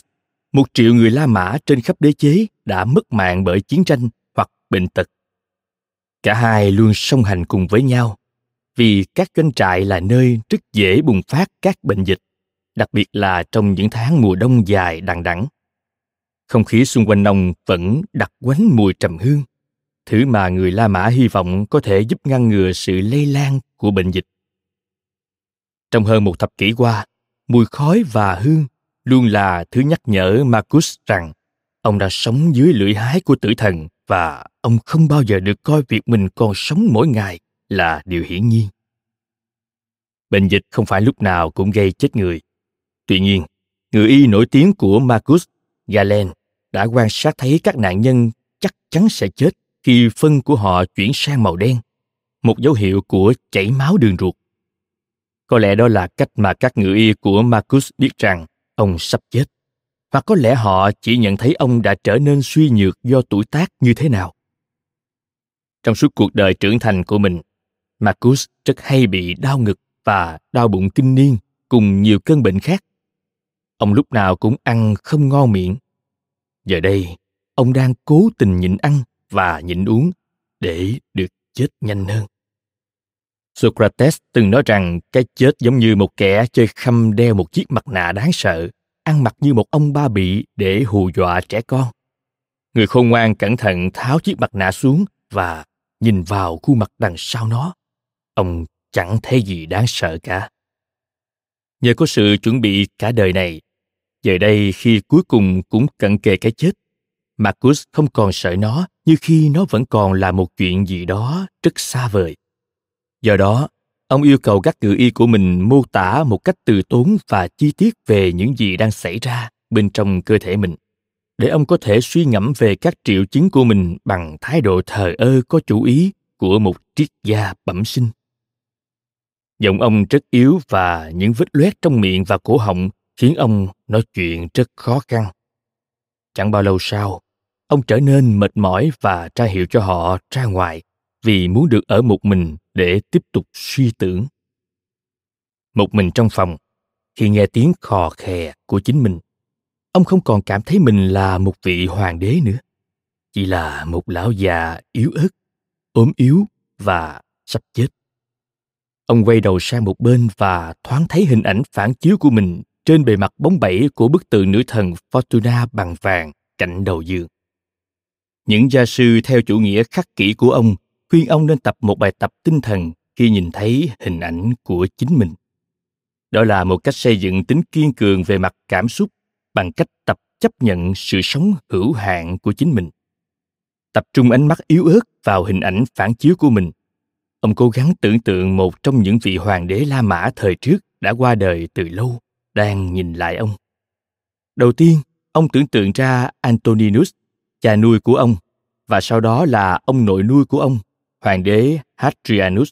một triệu người La Mã trên khắp đế chế đã mất mạng bởi chiến tranh hoặc bệnh tật. Cả hai luôn song hành cùng với nhau, vì các doanh trại là nơi rất dễ bùng phát các bệnh dịch, đặc biệt là trong những tháng mùa đông dài đằng đẵng. Không khí xung quanh ông vẫn đặc quánh mùi trầm hương, thứ mà người La Mã hy vọng có thể giúp ngăn ngừa sự lây lan của bệnh dịch. Trong hơn một thập kỷ qua, mùi khói và hương luôn là thứ nhắc nhở Marcus rằng ông đã sống dưới lưỡi hái của tử thần và ông không bao giờ được coi việc mình còn sống mỗi ngày là điều hiển nhiên. Bệnh dịch không phải lúc nào cũng gây chết người. Tuy nhiên, người y nổi tiếng của Marcus, Galen, đã quan sát thấy các nạn nhân chắc chắn sẽ chết khi phân của họ chuyển sang màu đen, một dấu hiệu của chảy máu đường ruột. Có lẽ đó là cách mà các ngự y của Marcus biết rằng ông sắp chết. Hoặc có lẽ họ chỉ nhận thấy ông đã trở nên suy nhược do tuổi tác như thế nào. Trong suốt cuộc đời trưởng thành của mình, Marcus rất hay bị đau ngực và đau bụng kinh niên cùng nhiều cơn bệnh khác. Ông lúc nào cũng ăn không ngon miệng. Giờ đây, ông đang cố tình nhịn ăn và nhịn uống để được chết nhanh hơn. Socrates từng nói rằng cái chết giống như một kẻ chơi khăm đeo một chiếc mặt nạ đáng sợ, ăn mặc như một ông ba bị để hù dọa trẻ con. Người khôn ngoan cẩn thận tháo chiếc mặt nạ xuống và nhìn vào khuôn mặt đằng sau nó. Ông chẳng thấy gì đáng sợ cả. Nhờ có sự chuẩn bị cả đời này, giờ đây khi cuối cùng cũng cận kề cái chết, Marcus không còn sợ nó như khi nó vẫn còn là một chuyện gì đó rất xa vời. Do đó, ông yêu cầu các ngự y của mình mô tả một cách từ tốn và chi tiết về những gì đang xảy ra bên trong cơ thể mình để ông có thể suy ngẫm về các triệu chứng của mình bằng thái độ thờ ơ có chủ ý của một triết gia bẩm sinh giọng ông rất yếu và những vết loét trong miệng và cổ họng khiến ông nói chuyện rất khó khăn. Chẳng bao lâu sau, ông trở nên mệt mỏi và tra hiệu cho họ ra ngoài vì muốn được ở một mình để tiếp tục suy tưởng. Một mình trong phòng, khi nghe tiếng khò khè của chính mình, ông không còn cảm thấy mình là một vị hoàng đế nữa. Chỉ là một lão già yếu ớt, ốm yếu và sắp chết. Ông quay đầu sang một bên và thoáng thấy hình ảnh phản chiếu của mình trên bề mặt bóng bẩy của bức tượng nữ thần fortuna bằng vàng, cạnh đầu giường. Những gia sư theo chủ nghĩa khắc kỷ của ông khuyên ông nên tập một bài tập tinh thần khi nhìn thấy hình ảnh của chính mình. Đó là một cách xây dựng tính kiên cường về mặt cảm xúc bằng cách tập chấp nhận sự sống hữu hạn của chính mình. Tập trung ánh mắt yếu ớt vào hình ảnh phản chiếu của mình. Ông cố gắng tưởng tượng một trong những vị hoàng đế la mã thời trước đã qua đời từ lâu đang nhìn lại ông đầu tiên ông tưởng tượng ra antoninus cha nuôi của ông và sau đó là ông nội nuôi của ông hoàng đế hadrianus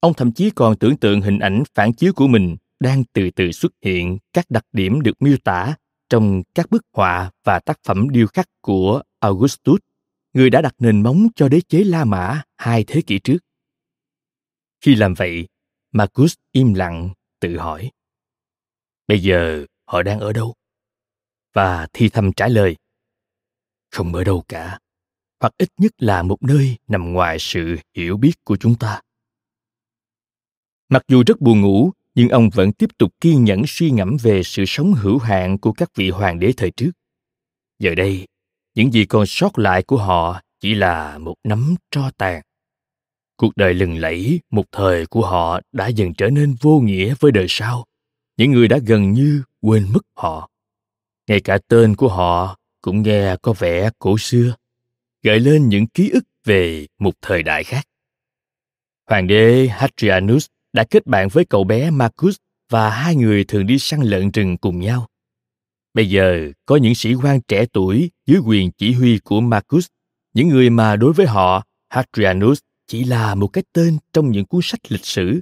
ông thậm chí còn tưởng tượng hình ảnh phản chiếu của mình đang từ từ xuất hiện các đặc điểm được miêu tả trong các bức họa và tác phẩm điêu khắc của Augustus, người đã đặt nền móng cho đế chế La Mã hai thế kỷ trước. Khi làm vậy, Marcus im lặng, tự hỏi. Bây giờ họ đang ở đâu? Và thi thầm trả lời. Không ở đâu cả, hoặc ít nhất là một nơi nằm ngoài sự hiểu biết của chúng ta. Mặc dù rất buồn ngủ, nhưng ông vẫn tiếp tục kiên nhẫn suy ngẫm về sự sống hữu hạn của các vị hoàng đế thời trước. Giờ đây, những gì còn sót lại của họ chỉ là một nắm tro tàn. Cuộc đời lừng lẫy một thời của họ đã dần trở nên vô nghĩa với đời sau. Những người đã gần như quên mất họ. Ngay cả tên của họ cũng nghe có vẻ cổ xưa, gợi lên những ký ức về một thời đại khác. Hoàng đế Hadrianus đã kết bạn với cậu bé Marcus và hai người thường đi săn lợn rừng cùng nhau. Bây giờ có những sĩ quan trẻ tuổi dưới quyền chỉ huy của Marcus, những người mà đối với họ Hadrianus chỉ là một cái tên trong những cuốn sách lịch sử.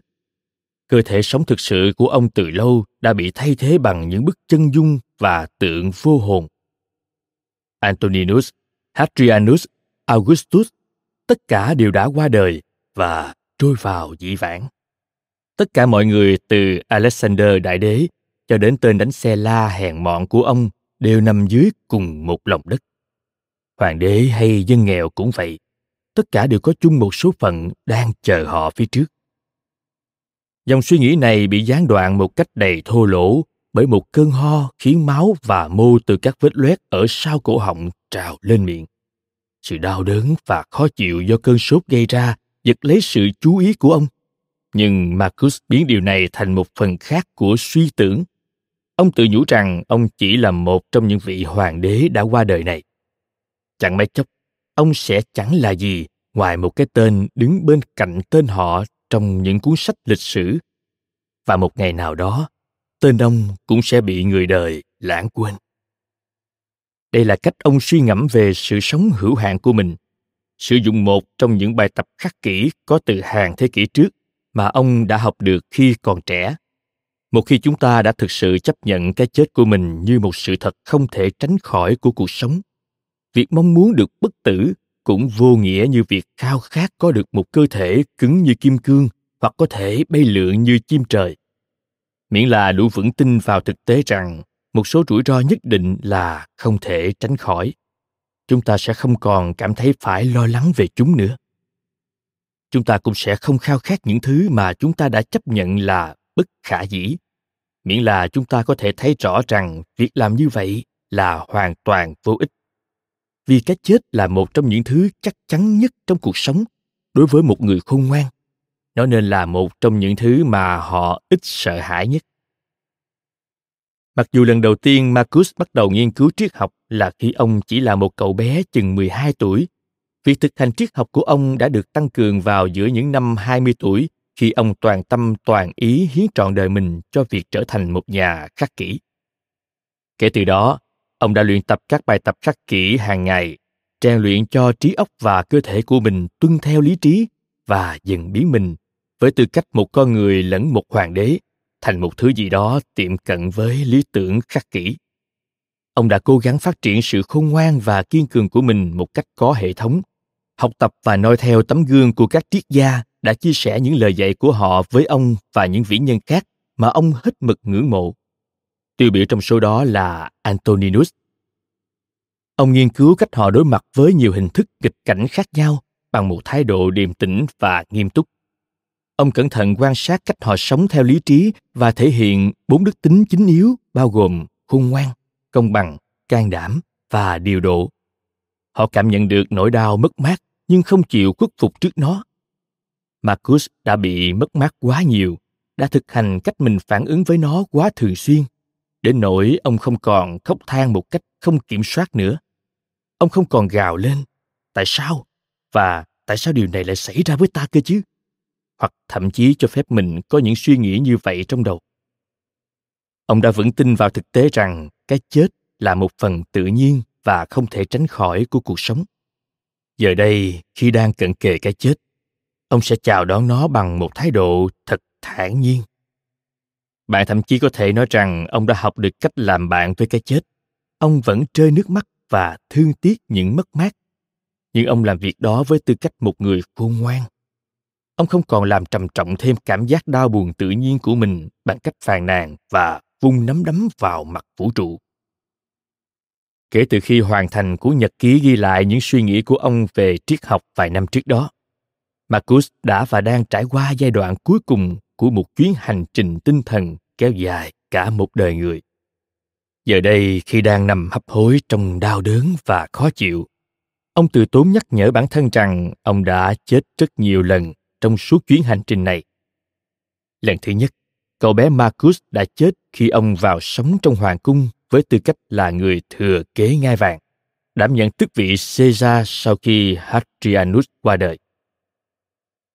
Cơ thể sống thực sự của ông từ lâu đã bị thay thế bằng những bức chân dung và tượng vô hồn. Antoninus, Hadrianus, Augustus, tất cả đều đã qua đời và trôi vào dĩ vãng tất cả mọi người từ Alexander Đại Đế cho đến tên đánh xe la hèn mọn của ông đều nằm dưới cùng một lòng đất. Hoàng đế hay dân nghèo cũng vậy, tất cả đều có chung một số phận đang chờ họ phía trước. Dòng suy nghĩ này bị gián đoạn một cách đầy thô lỗ bởi một cơn ho khiến máu và mô từ các vết loét ở sau cổ họng trào lên miệng. Sự đau đớn và khó chịu do cơn sốt gây ra giật lấy sự chú ý của ông nhưng Marcus biến điều này thành một phần khác của suy tưởng. Ông tự nhủ rằng ông chỉ là một trong những vị hoàng đế đã qua đời này. Chẳng mấy chốc, ông sẽ chẳng là gì ngoài một cái tên đứng bên cạnh tên họ trong những cuốn sách lịch sử. Và một ngày nào đó, tên ông cũng sẽ bị người đời lãng quên. Đây là cách ông suy ngẫm về sự sống hữu hạn của mình. Sử dụng một trong những bài tập khắc kỷ có từ hàng thế kỷ trước mà ông đã học được khi còn trẻ một khi chúng ta đã thực sự chấp nhận cái chết của mình như một sự thật không thể tránh khỏi của cuộc sống việc mong muốn được bất tử cũng vô nghĩa như việc khao khát có được một cơ thể cứng như kim cương hoặc có thể bay lượn như chim trời. Miễn là đủ vững tin vào thực tế rằng một số rủi ro nhất định là không thể tránh khỏi. Chúng ta sẽ không còn cảm thấy phải lo lắng về chúng nữa. Chúng ta cũng sẽ không khao khát những thứ mà chúng ta đã chấp nhận là bất khả dĩ. Miễn là chúng ta có thể thấy rõ rằng việc làm như vậy là hoàn toàn vô ích vì cái chết là một trong những thứ chắc chắn nhất trong cuộc sống đối với một người khôn ngoan nó nên là một trong những thứ mà họ ít sợ hãi nhất Mặc dù lần đầu tiên Marcus bắt đầu nghiên cứu triết học là khi ông chỉ là một cậu bé chừng 12 tuổi Việc thực hành triết học của ông đã được tăng cường vào giữa những năm 20 tuổi khi ông toàn tâm toàn ý hiến trọn đời mình cho việc trở thành một nhà khắc kỷ. Kể từ đó, ông đã luyện tập các bài tập khắc kỷ hàng ngày, rèn luyện cho trí óc và cơ thể của mình tuân theo lý trí và dần biến mình với tư cách một con người lẫn một hoàng đế thành một thứ gì đó tiệm cận với lý tưởng khắc kỷ. Ông đã cố gắng phát triển sự khôn ngoan và kiên cường của mình một cách có hệ thống học tập và noi theo tấm gương của các triết gia đã chia sẻ những lời dạy của họ với ông và những vĩ nhân khác mà ông hết mực ngưỡng mộ. Tiêu biểu trong số đó là Antoninus. Ông nghiên cứu cách họ đối mặt với nhiều hình thức nghịch cảnh khác nhau bằng một thái độ điềm tĩnh và nghiêm túc. Ông cẩn thận quan sát cách họ sống theo lý trí và thể hiện bốn đức tính chính yếu bao gồm khôn ngoan, công bằng, can đảm và điều độ. Họ cảm nhận được nỗi đau mất mát nhưng không chịu khuất phục trước nó. Marcus đã bị mất mát quá nhiều, đã thực hành cách mình phản ứng với nó quá thường xuyên, đến nỗi ông không còn khóc than một cách không kiểm soát nữa. Ông không còn gào lên, tại sao? Và tại sao điều này lại xảy ra với ta cơ chứ? Hoặc thậm chí cho phép mình có những suy nghĩ như vậy trong đầu. Ông đã vững tin vào thực tế rằng cái chết là một phần tự nhiên và không thể tránh khỏi của cuộc sống giờ đây khi đang cận kề cái chết ông sẽ chào đón nó bằng một thái độ thật thản nhiên bạn thậm chí có thể nói rằng ông đã học được cách làm bạn với cái chết. Ông vẫn rơi nước mắt và thương tiếc những mất mát. Nhưng ông làm việc đó với tư cách một người khôn ngoan. Ông không còn làm trầm trọng thêm cảm giác đau buồn tự nhiên của mình bằng cách phàn nàn và vung nắm đấm vào mặt vũ trụ. Kể từ khi hoàn thành cuốn nhật ký ghi lại những suy nghĩ của ông về triết học vài năm trước đó, marcus đã và đang trải qua giai đoạn cuối cùng của một chuyến hành trình tinh thần kéo dài cả một đời người giờ đây khi đang nằm hấp hối trong đau đớn và khó chịu ông từ tốn nhắc nhở bản thân rằng ông đã chết rất nhiều lần trong suốt chuyến hành trình này lần thứ nhất cậu bé marcus đã chết khi ông vào sống trong hoàng cung với tư cách là người thừa kế ngai vàng đảm nhận tước vị Caesar sau khi Hadrianus qua đời.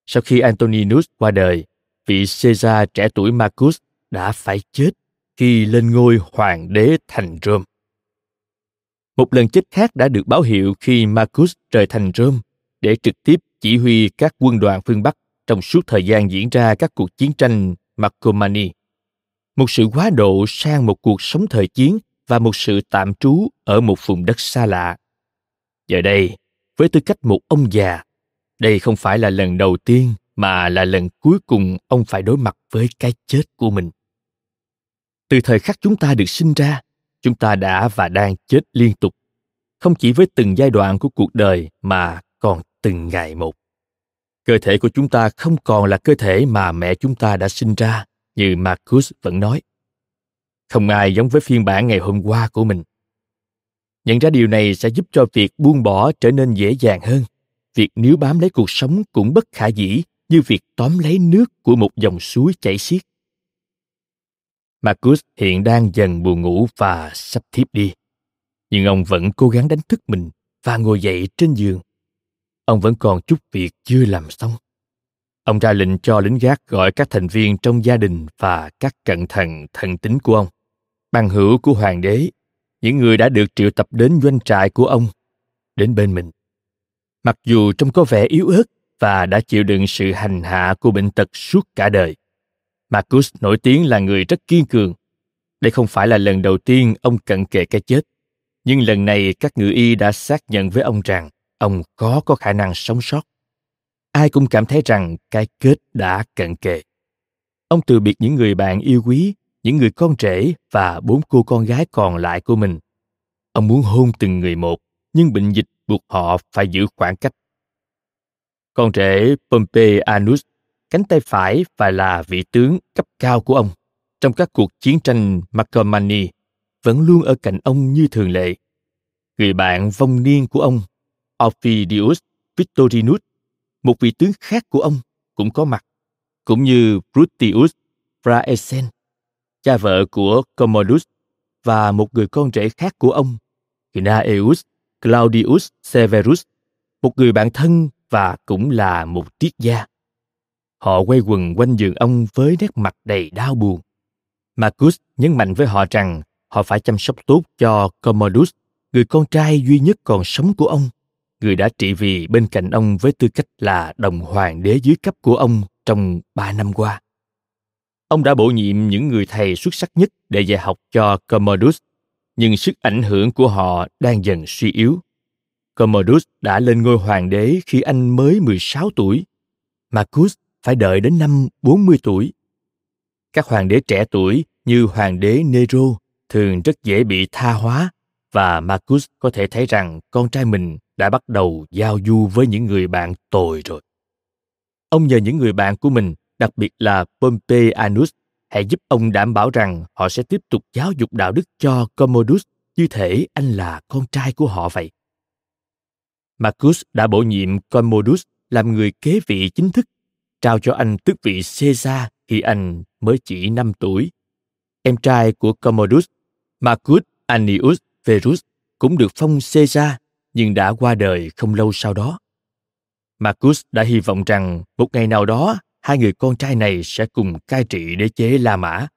Sau khi Antoninus qua đời, vị Caesar trẻ tuổi Marcus đã phải chết khi lên ngôi hoàng đế thành Rome. Một lần chết khác đã được báo hiệu khi Marcus rời thành Rome để trực tiếp chỉ huy các quân đoàn phương Bắc trong suốt thời gian diễn ra các cuộc chiến tranh Marcomanni. Một sự quá độ sang một cuộc sống thời chiến và một sự tạm trú ở một vùng đất xa lạ. Giờ đây, với tư cách một ông già, đây không phải là lần đầu tiên mà là lần cuối cùng ông phải đối mặt với cái chết của mình từ thời khắc chúng ta được sinh ra, chúng ta đã và đang chết liên tục. Không chỉ với từng giai đoạn của cuộc đời mà còn từng ngày một. Cơ thể của chúng ta không còn là cơ thể mà mẹ chúng ta đã sinh ra, như marcus vẫn nói. Không ai giống với phiên bản ngày hôm qua của mình. Nhận ra điều này sẽ giúp cho việc buông bỏ trở nên dễ dàng hơn. Việc níu bám lấy cuộc sống cũng bất khả dĩ như việc tóm lấy nước của một dòng suối chảy xiết. Marcus hiện đang dần buồn ngủ và sắp thiếp đi. Nhưng ông vẫn cố gắng đánh thức mình và ngồi dậy trên giường. Ông vẫn còn chút việc chưa làm xong. Ông ra lệnh cho lính gác gọi các thành viên trong gia đình và các cận thần thần tính của ông, bằng hữu của hoàng đế, những người đã được triệu tập đến doanh trại của ông, đến bên mình. Mặc dù trông có vẻ yếu ớt và đã chịu đựng sự hành hạ của bệnh tật suốt cả đời, Marcus nổi tiếng là người rất kiên cường. Đây không phải là lần đầu tiên ông cận kề cái chết, nhưng lần này các ngự y đã xác nhận với ông rằng ông có có khả năng sống sót. Ai cũng cảm thấy rằng cái kết đã cận kề. Ông từ biệt những người bạn yêu quý, những người con rể và bốn cô con gái còn lại của mình. Ông muốn hôn từng người một, nhưng bệnh dịch buộc họ phải giữ khoảng cách. Con rể Pompeianus cánh tay phải và là vị tướng cấp cao của ông trong các cuộc chiến tranh Marcomanni vẫn luôn ở cạnh ông như thường lệ. Người bạn vong niên của ông, Ophidius Victorinus, một vị tướng khác của ông cũng có mặt, cũng như Bruttius Praesen, cha vợ của Commodus và một người con rể khác của ông, Gnaeus Claudius Severus, một người bạn thân và cũng là một triết gia. Họ quay quần quanh giường ông với nét mặt đầy đau buồn. Marcus nhấn mạnh với họ rằng họ phải chăm sóc tốt cho Commodus, người con trai duy nhất còn sống của ông, người đã trị vì bên cạnh ông với tư cách là đồng hoàng đế dưới cấp của ông trong ba năm qua. Ông đã bổ nhiệm những người thầy xuất sắc nhất để dạy học cho Commodus, nhưng sức ảnh hưởng của họ đang dần suy yếu. Commodus đã lên ngôi hoàng đế khi anh mới 16 tuổi. Marcus phải đợi đến năm 40 tuổi. Các hoàng đế trẻ tuổi như hoàng đế Nero thường rất dễ bị tha hóa và Marcus có thể thấy rằng con trai mình đã bắt đầu giao du với những người bạn tồi rồi. Ông nhờ những người bạn của mình, đặc biệt là Pompeianus, hãy giúp ông đảm bảo rằng họ sẽ tiếp tục giáo dục đạo đức cho Commodus như thể anh là con trai của họ vậy. Marcus đã bổ nhiệm Commodus làm người kế vị chính thức trao cho anh tước vị Caesar khi anh mới chỉ 5 tuổi. Em trai của Commodus, Marcus Annius Verus, cũng được phong Caesar nhưng đã qua đời không lâu sau đó. Marcus đã hy vọng rằng một ngày nào đó hai người con trai này sẽ cùng cai trị đế chế La Mã.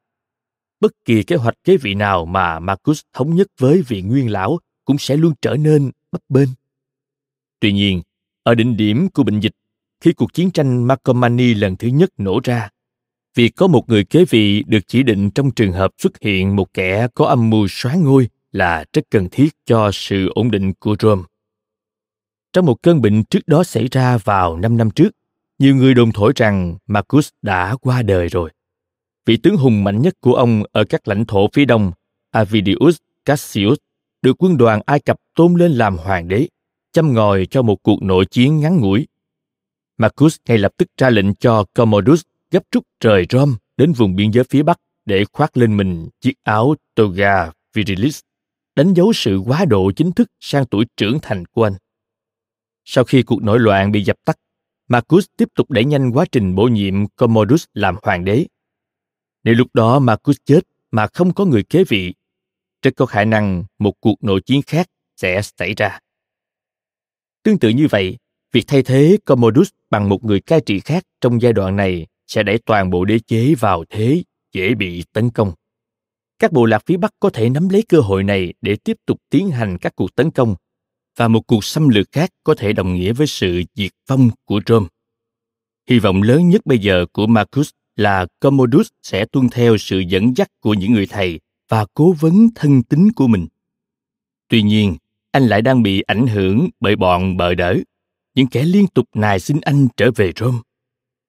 Bất kỳ kế hoạch kế vị nào mà Marcus thống nhất với vị nguyên lão cũng sẽ luôn trở nên bấp bênh. Tuy nhiên, ở đỉnh điểm của bệnh dịch khi cuộc chiến tranh Marcomanni lần thứ nhất nổ ra. Việc có một người kế vị được chỉ định trong trường hợp xuất hiện một kẻ có âm mưu xóa ngôi là rất cần thiết cho sự ổn định của Rome. Trong một cơn bệnh trước đó xảy ra vào 5 năm trước, nhiều người đồn thổi rằng Marcus đã qua đời rồi. Vị tướng hùng mạnh nhất của ông ở các lãnh thổ phía đông, Avidius Cassius, được quân đoàn Ai Cập tôn lên làm hoàng đế, châm ngòi cho một cuộc nội chiến ngắn ngủi. Marcus ngay lập tức ra lệnh cho Commodus gấp rút rời Rome đến vùng biên giới phía Bắc để khoác lên mình chiếc áo toga virilis, đánh dấu sự quá độ chính thức sang tuổi trưởng thành của anh. Sau khi cuộc nổi loạn bị dập tắt, Marcus tiếp tục đẩy nhanh quá trình bổ nhiệm Commodus làm hoàng đế. Nếu lúc đó Marcus chết mà không có người kế vị, rất có khả năng một cuộc nội chiến khác sẽ xảy ra. Tương tự như vậy, việc thay thế Commodus bằng một người cai trị khác trong giai đoạn này sẽ đẩy toàn bộ đế chế vào thế dễ bị tấn công. Các bộ lạc phía Bắc có thể nắm lấy cơ hội này để tiếp tục tiến hành các cuộc tấn công và một cuộc xâm lược khác có thể đồng nghĩa với sự diệt vong của Rome. Hy vọng lớn nhất bây giờ của Marcus là Commodus sẽ tuân theo sự dẫn dắt của những người thầy và cố vấn thân tín của mình. Tuy nhiên, anh lại đang bị ảnh hưởng bởi bọn bợ đỡ, những kẻ liên tục nài xin anh trở về Rome.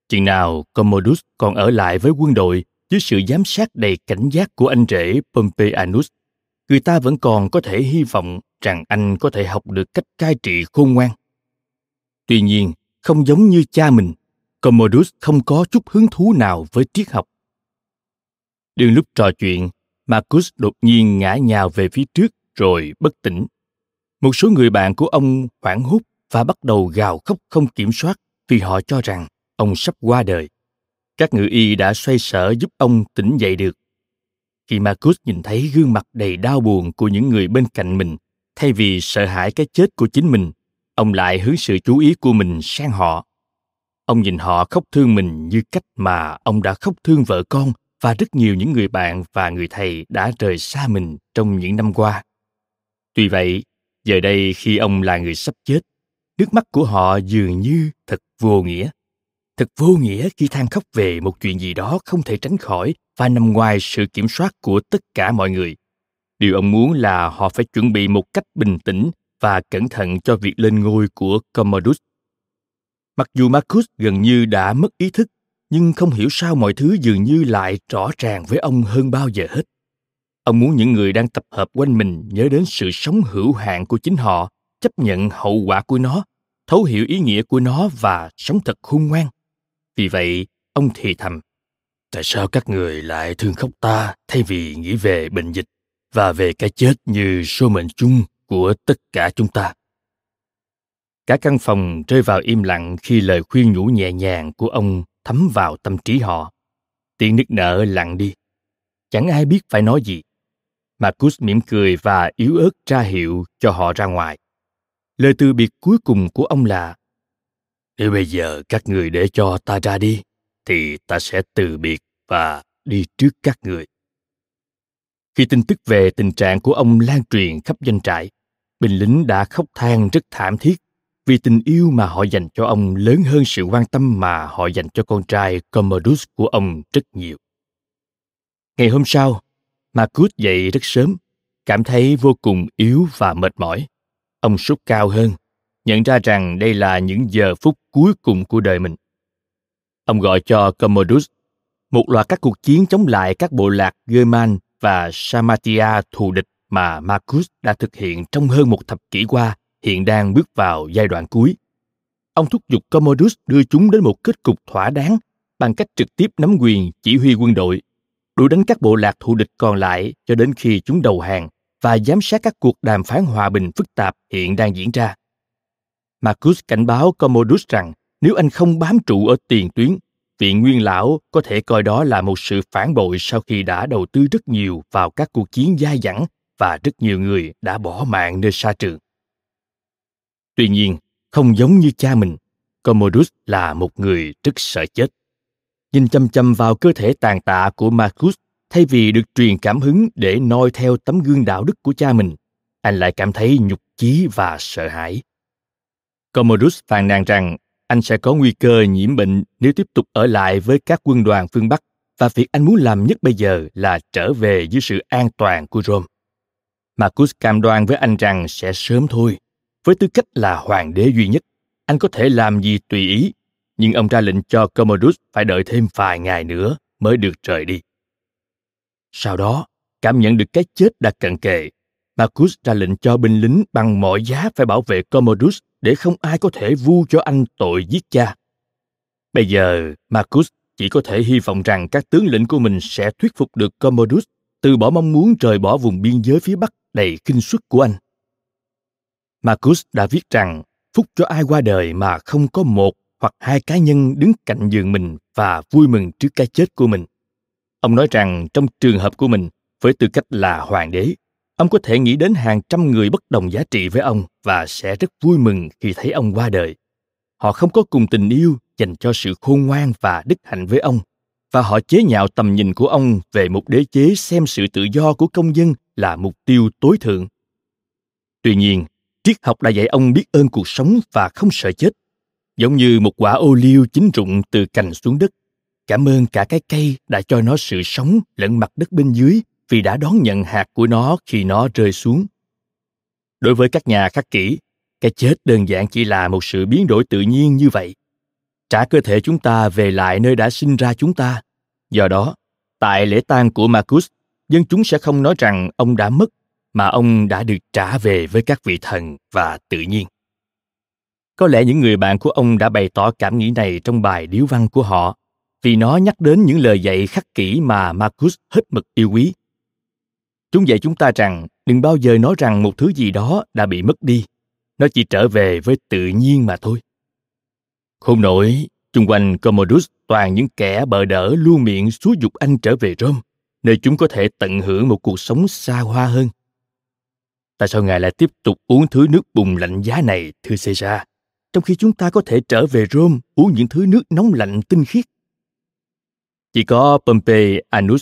Chừng nào Commodus còn ở lại với quân đội dưới sự giám sát đầy cảnh giác của anh rể Pompeianus, người ta vẫn còn có thể hy vọng rằng anh có thể học được cách cai trị khôn ngoan. Tuy nhiên, không giống như cha mình, Commodus không có chút hứng thú nào với triết học. Đương lúc trò chuyện, Marcus đột nhiên ngã nhào về phía trước rồi bất tỉnh. Một số người bạn của ông hoảng hốt và bắt đầu gào khóc không kiểm soát vì họ cho rằng ông sắp qua đời. Các ngự y đã xoay sở giúp ông tỉnh dậy được. Khi Marcus nhìn thấy gương mặt đầy đau buồn của những người bên cạnh mình, thay vì sợ hãi cái chết của chính mình, ông lại hướng sự chú ý của mình sang họ. Ông nhìn họ khóc thương mình như cách mà ông đã khóc thương vợ con và rất nhiều những người bạn và người thầy đã rời xa mình trong những năm qua. Tuy vậy, giờ đây khi ông là người sắp chết, nước mắt của họ dường như thật vô nghĩa. Thật vô nghĩa khi than khóc về một chuyện gì đó không thể tránh khỏi và nằm ngoài sự kiểm soát của tất cả mọi người. Điều ông muốn là họ phải chuẩn bị một cách bình tĩnh và cẩn thận cho việc lên ngôi của Commodus. Mặc dù Marcus gần như đã mất ý thức, nhưng không hiểu sao mọi thứ dường như lại rõ ràng với ông hơn bao giờ hết ông muốn những người đang tập hợp quanh mình nhớ đến sự sống hữu hạn của chính họ, chấp nhận hậu quả của nó thấu hiểu ý nghĩa của nó và sống thật khôn ngoan. Vì vậy, ông thì thầm, tại sao các người lại thương khóc ta thay vì nghĩ về bệnh dịch và về cái chết như số mệnh chung của tất cả chúng ta? Cả căn phòng rơi vào im lặng khi lời khuyên nhủ nhẹ nhàng của ông thấm vào tâm trí họ. Tiếng nức nở lặng đi. Chẳng ai biết phải nói gì. Marcus mỉm cười và yếu ớt ra hiệu cho họ ra ngoài lời từ biệt cuối cùng của ông là nếu bây giờ các người để cho ta ra đi thì ta sẽ từ biệt và đi trước các người khi tin tức về tình trạng của ông lan truyền khắp doanh trại binh lính đã khóc than rất thảm thiết vì tình yêu mà họ dành cho ông lớn hơn sự quan tâm mà họ dành cho con trai Commodus của ông rất nhiều. Ngày hôm sau, Marcus dậy rất sớm, cảm thấy vô cùng yếu và mệt mỏi. Ông sốt cao hơn, nhận ra rằng đây là những giờ phút cuối cùng của đời mình. Ông gọi cho Commodus, một loạt các cuộc chiến chống lại các bộ lạc German và Samatia thù địch mà Marcus đã thực hiện trong hơn một thập kỷ qua hiện đang bước vào giai đoạn cuối. Ông thúc giục Commodus đưa chúng đến một kết cục thỏa đáng bằng cách trực tiếp nắm quyền chỉ huy quân đội, đuổi đánh các bộ lạc thù địch còn lại cho đến khi chúng đầu hàng và giám sát các cuộc đàm phán hòa bình phức tạp hiện đang diễn ra. Marcus cảnh báo Commodus rằng nếu anh không bám trụ ở tiền tuyến, vị nguyên lão có thể coi đó là một sự phản bội sau khi đã đầu tư rất nhiều vào các cuộc chiến dai dẳng và rất nhiều người đã bỏ mạng nơi xa trường. Tuy nhiên, không giống như cha mình, Commodus là một người rất sợ chết. Nhìn chăm chăm vào cơ thể tàn tạ của Marcus thay vì được truyền cảm hứng để noi theo tấm gương đạo đức của cha mình, anh lại cảm thấy nhục chí và sợ hãi. Commodus phàn nàn rằng anh sẽ có nguy cơ nhiễm bệnh nếu tiếp tục ở lại với các quân đoàn phương Bắc và việc anh muốn làm nhất bây giờ là trở về dưới sự an toàn của Rome. Marcus cam đoan với anh rằng sẽ sớm thôi. Với tư cách là hoàng đế duy nhất, anh có thể làm gì tùy ý, nhưng ông ra lệnh cho Commodus phải đợi thêm vài ngày nữa mới được rời đi. Sau đó, cảm nhận được cái chết đã cận kề, Marcus ra lệnh cho binh lính bằng mọi giá phải bảo vệ Commodus để không ai có thể vu cho anh tội giết cha. Bây giờ, Marcus chỉ có thể hy vọng rằng các tướng lĩnh của mình sẽ thuyết phục được Commodus từ bỏ mong muốn rời bỏ vùng biên giới phía Bắc đầy kinh suất của anh. Marcus đã viết rằng phúc cho ai qua đời mà không có một hoặc hai cá nhân đứng cạnh giường mình và vui mừng trước cái chết của mình. Ông nói rằng trong trường hợp của mình, với tư cách là hoàng đế, ông có thể nghĩ đến hàng trăm người bất đồng giá trị với ông và sẽ rất vui mừng khi thấy ông qua đời. Họ không có cùng tình yêu dành cho sự khôn ngoan và đức hạnh với ông, và họ chế nhạo tầm nhìn của ông về một đế chế xem sự tự do của công dân là mục tiêu tối thượng. Tuy nhiên, triết học đã dạy ông biết ơn cuộc sống và không sợ chết, giống như một quả ô liu chín rụng từ cành xuống đất. Cảm ơn cả cái cây đã cho nó sự sống lẫn mặt đất bên dưới vì đã đón nhận hạt của nó khi nó rơi xuống. Đối với các nhà khắc kỷ, cái chết đơn giản chỉ là một sự biến đổi tự nhiên như vậy. Trả cơ thể chúng ta về lại nơi đã sinh ra chúng ta. Do đó, tại lễ tang của Marcus, dân chúng sẽ không nói rằng ông đã mất, mà ông đã được trả về với các vị thần và tự nhiên. Có lẽ những người bạn của ông đã bày tỏ cảm nghĩ này trong bài điếu văn của họ, vì nó nhắc đến những lời dạy khắc kỷ mà Marcus hết mực yêu quý. Chúng dạy chúng ta rằng đừng bao giờ nói rằng một thứ gì đó đã bị mất đi. Nó chỉ trở về với tự nhiên mà thôi. Không nổi, chung quanh Commodus toàn những kẻ bờ đỡ luôn miệng xúi dục anh trở về Rome, nơi chúng có thể tận hưởng một cuộc sống xa hoa hơn. Tại sao ngài lại tiếp tục uống thứ nước bùng lạnh giá này, thưa Caesar, trong khi chúng ta có thể trở về Rome uống những thứ nước nóng lạnh tinh khiết? Chỉ có Pompey Anus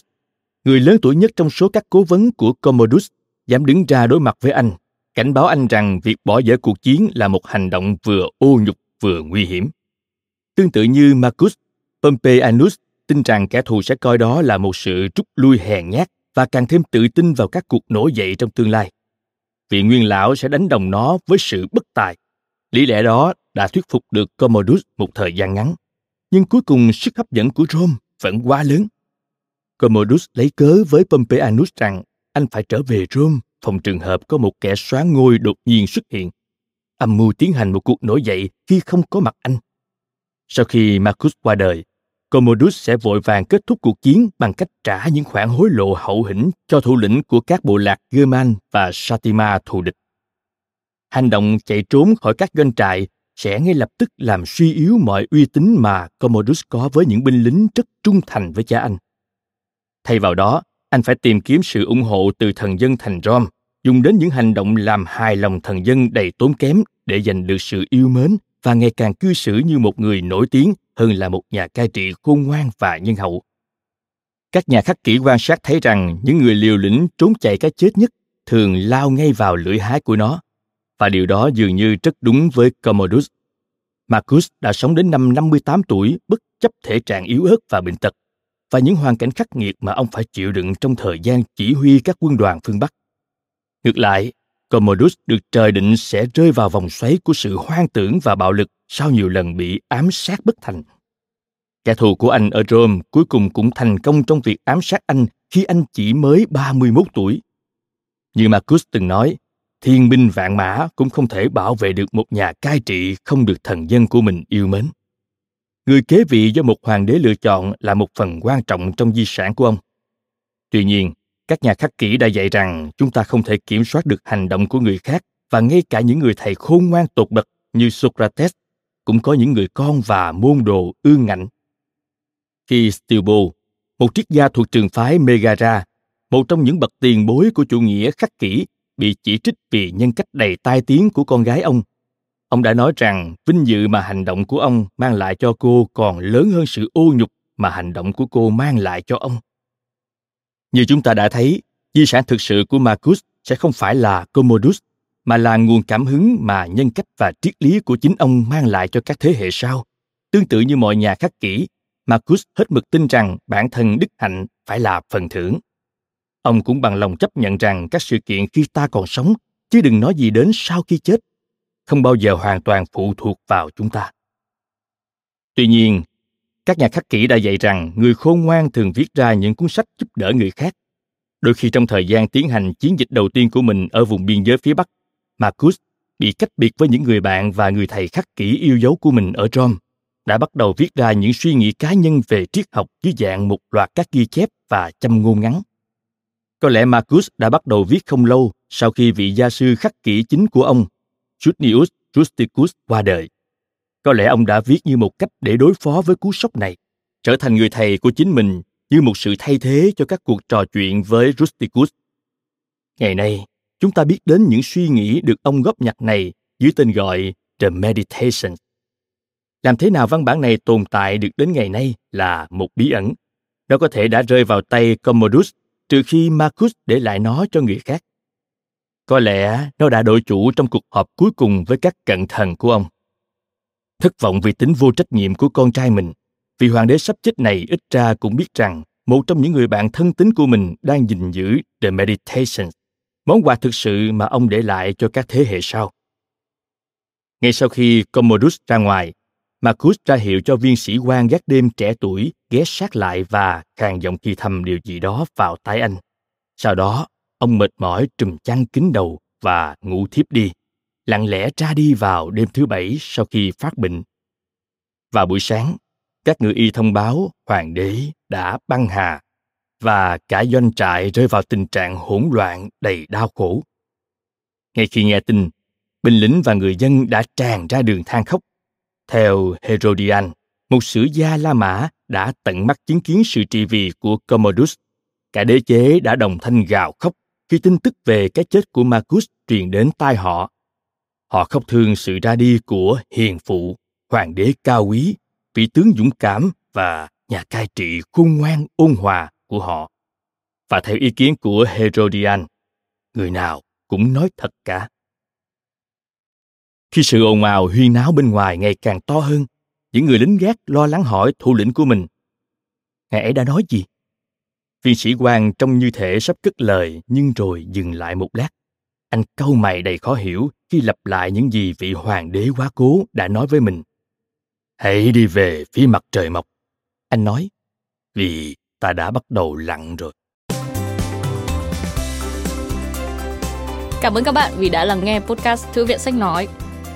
người lớn tuổi nhất trong số các cố vấn của Commodus, dám đứng ra đối mặt với anh, cảnh báo anh rằng việc bỏ dở cuộc chiến là một hành động vừa ô nhục vừa nguy hiểm. Tương tự như Marcus, Pompey Anus tin rằng kẻ thù sẽ coi đó là một sự rút lui hèn nhát và càng thêm tự tin vào các cuộc nổi dậy trong tương lai. Vị nguyên lão sẽ đánh đồng nó với sự bất tài. Lý lẽ đó đã thuyết phục được Commodus một thời gian ngắn. Nhưng cuối cùng sức hấp dẫn của Rome vẫn quá lớn Commodus lấy cớ với Pompeianus rằng anh phải trở về Rome phòng trường hợp có một kẻ xóa ngôi đột nhiên xuất hiện. Âm mưu tiến hành một cuộc nổi dậy khi không có mặt anh. Sau khi Marcus qua đời, Commodus sẽ vội vàng kết thúc cuộc chiến bằng cách trả những khoản hối lộ hậu hĩnh cho thủ lĩnh của các bộ lạc German và Satima thù địch. Hành động chạy trốn khỏi các doanh trại sẽ ngay lập tức làm suy yếu mọi uy tín mà Commodus có với những binh lính rất trung thành với cha anh. Thay vào đó, anh phải tìm kiếm sự ủng hộ từ thần dân thành Rome, dùng đến những hành động làm hài lòng thần dân đầy tốn kém để giành được sự yêu mến và ngày càng cư xử như một người nổi tiếng hơn là một nhà cai trị khôn ngoan và nhân hậu. Các nhà khắc kỷ quan sát thấy rằng những người liều lĩnh trốn chạy cái chết nhất thường lao ngay vào lưỡi hái của nó, và điều đó dường như rất đúng với Commodus. Marcus đã sống đến năm 58 tuổi bất chấp thể trạng yếu ớt và bệnh tật và những hoàn cảnh khắc nghiệt mà ông phải chịu đựng trong thời gian chỉ huy các quân đoàn phương Bắc. Ngược lại, Commodus được trời định sẽ rơi vào vòng xoáy của sự hoang tưởng và bạo lực sau nhiều lần bị ám sát bất thành. Kẻ thù của anh ở Rome cuối cùng cũng thành công trong việc ám sát anh khi anh chỉ mới 31 tuổi. Như Marcus từng nói, thiên binh vạn mã cũng không thể bảo vệ được một nhà cai trị không được thần dân của mình yêu mến người kế vị do một hoàng đế lựa chọn là một phần quan trọng trong di sản của ông. Tuy nhiên, các nhà khắc kỷ đã dạy rằng chúng ta không thể kiểm soát được hành động của người khác và ngay cả những người thầy khôn ngoan tột bậc như Socrates cũng có những người con và môn đồ ương ngạnh. Khi Stilbo, một triết gia thuộc trường phái Megara, một trong những bậc tiền bối của chủ nghĩa khắc kỷ, bị chỉ trích vì nhân cách đầy tai tiếng của con gái ông, Ông đã nói rằng vinh dự mà hành động của ông mang lại cho cô còn lớn hơn sự ô nhục mà hành động của cô mang lại cho ông. Như chúng ta đã thấy, di sản thực sự của Marcus sẽ không phải là Commodus, mà là nguồn cảm hứng mà nhân cách và triết lý của chính ông mang lại cho các thế hệ sau. Tương tự như mọi nhà khắc kỷ, Marcus hết mực tin rằng bản thân đức hạnh phải là phần thưởng. Ông cũng bằng lòng chấp nhận rằng các sự kiện khi ta còn sống, chứ đừng nói gì đến sau khi chết, không bao giờ hoàn toàn phụ thuộc vào chúng ta. Tuy nhiên, các nhà khắc kỷ đã dạy rằng người khôn ngoan thường viết ra những cuốn sách giúp đỡ người khác. Đôi khi trong thời gian tiến hành chiến dịch đầu tiên của mình ở vùng biên giới phía Bắc, Marcus bị cách biệt với những người bạn và người thầy khắc kỷ yêu dấu của mình ở Rome, đã bắt đầu viết ra những suy nghĩ cá nhân về triết học dưới dạng một loạt các ghi chép và châm ngôn ngắn. Có lẽ Marcus đã bắt đầu viết không lâu sau khi vị gia sư khắc kỷ chính của ông, Junius Rusticus qua đời. Có lẽ ông đã viết như một cách để đối phó với cú sốc này, trở thành người thầy của chính mình như một sự thay thế cho các cuộc trò chuyện với Rusticus. Ngày nay, chúng ta biết đến những suy nghĩ được ông góp nhặt này dưới tên gọi The Meditations. Làm thế nào văn bản này tồn tại được đến ngày nay là một bí ẩn. Nó có thể đã rơi vào tay Commodus trừ khi Marcus để lại nó cho người khác. Có lẽ nó đã đổi chủ trong cuộc họp cuối cùng với các cận thần của ông. Thất vọng vì tính vô trách nhiệm của con trai mình, vì hoàng đế sắp chết này ít ra cũng biết rằng một trong những người bạn thân tín của mình đang gìn giữ The Meditations, món quà thực sự mà ông để lại cho các thế hệ sau. Ngay sau khi Commodus ra ngoài, Marcus ra hiệu cho viên sĩ quan gác đêm trẻ tuổi ghé sát lại và khàn giọng thì thầm điều gì đó vào tai anh. Sau đó, ông mệt mỏi trùm chăn kín đầu và ngủ thiếp đi, lặng lẽ ra đi vào đêm thứ bảy sau khi phát bệnh. Vào buổi sáng, các người y thông báo hoàng đế đã băng hà và cả doanh trại rơi vào tình trạng hỗn loạn đầy đau khổ. Ngay khi nghe tin, binh lính và người dân đã tràn ra đường than khóc. Theo Herodian, một sử gia La Mã đã tận mắt chứng kiến sự trị vì của Commodus. Cả đế chế đã đồng thanh gào khóc khi tin tức về cái chết của Marcus truyền đến tai họ. Họ khóc thương sự ra đi của hiền phụ, hoàng đế cao quý, vị tướng dũng cảm và nhà cai trị khôn ngoan ôn hòa của họ. Và theo ý kiến của Herodian, người nào cũng nói thật cả. Khi sự ồn ào huyên náo bên ngoài ngày càng to hơn, những người lính gác lo lắng hỏi thủ lĩnh của mình. Ngài ấy đã nói gì? Viên sĩ quan trông như thể sắp cất lời nhưng rồi dừng lại một lát. Anh câu mày đầy khó hiểu khi lặp lại những gì vị hoàng đế quá cố đã nói với mình. Hãy đi về phía mặt trời mọc. Anh nói, vì ta đã bắt đầu lặn rồi. Cảm ơn các bạn vì đã lắng nghe podcast Thư viện Sách Nói.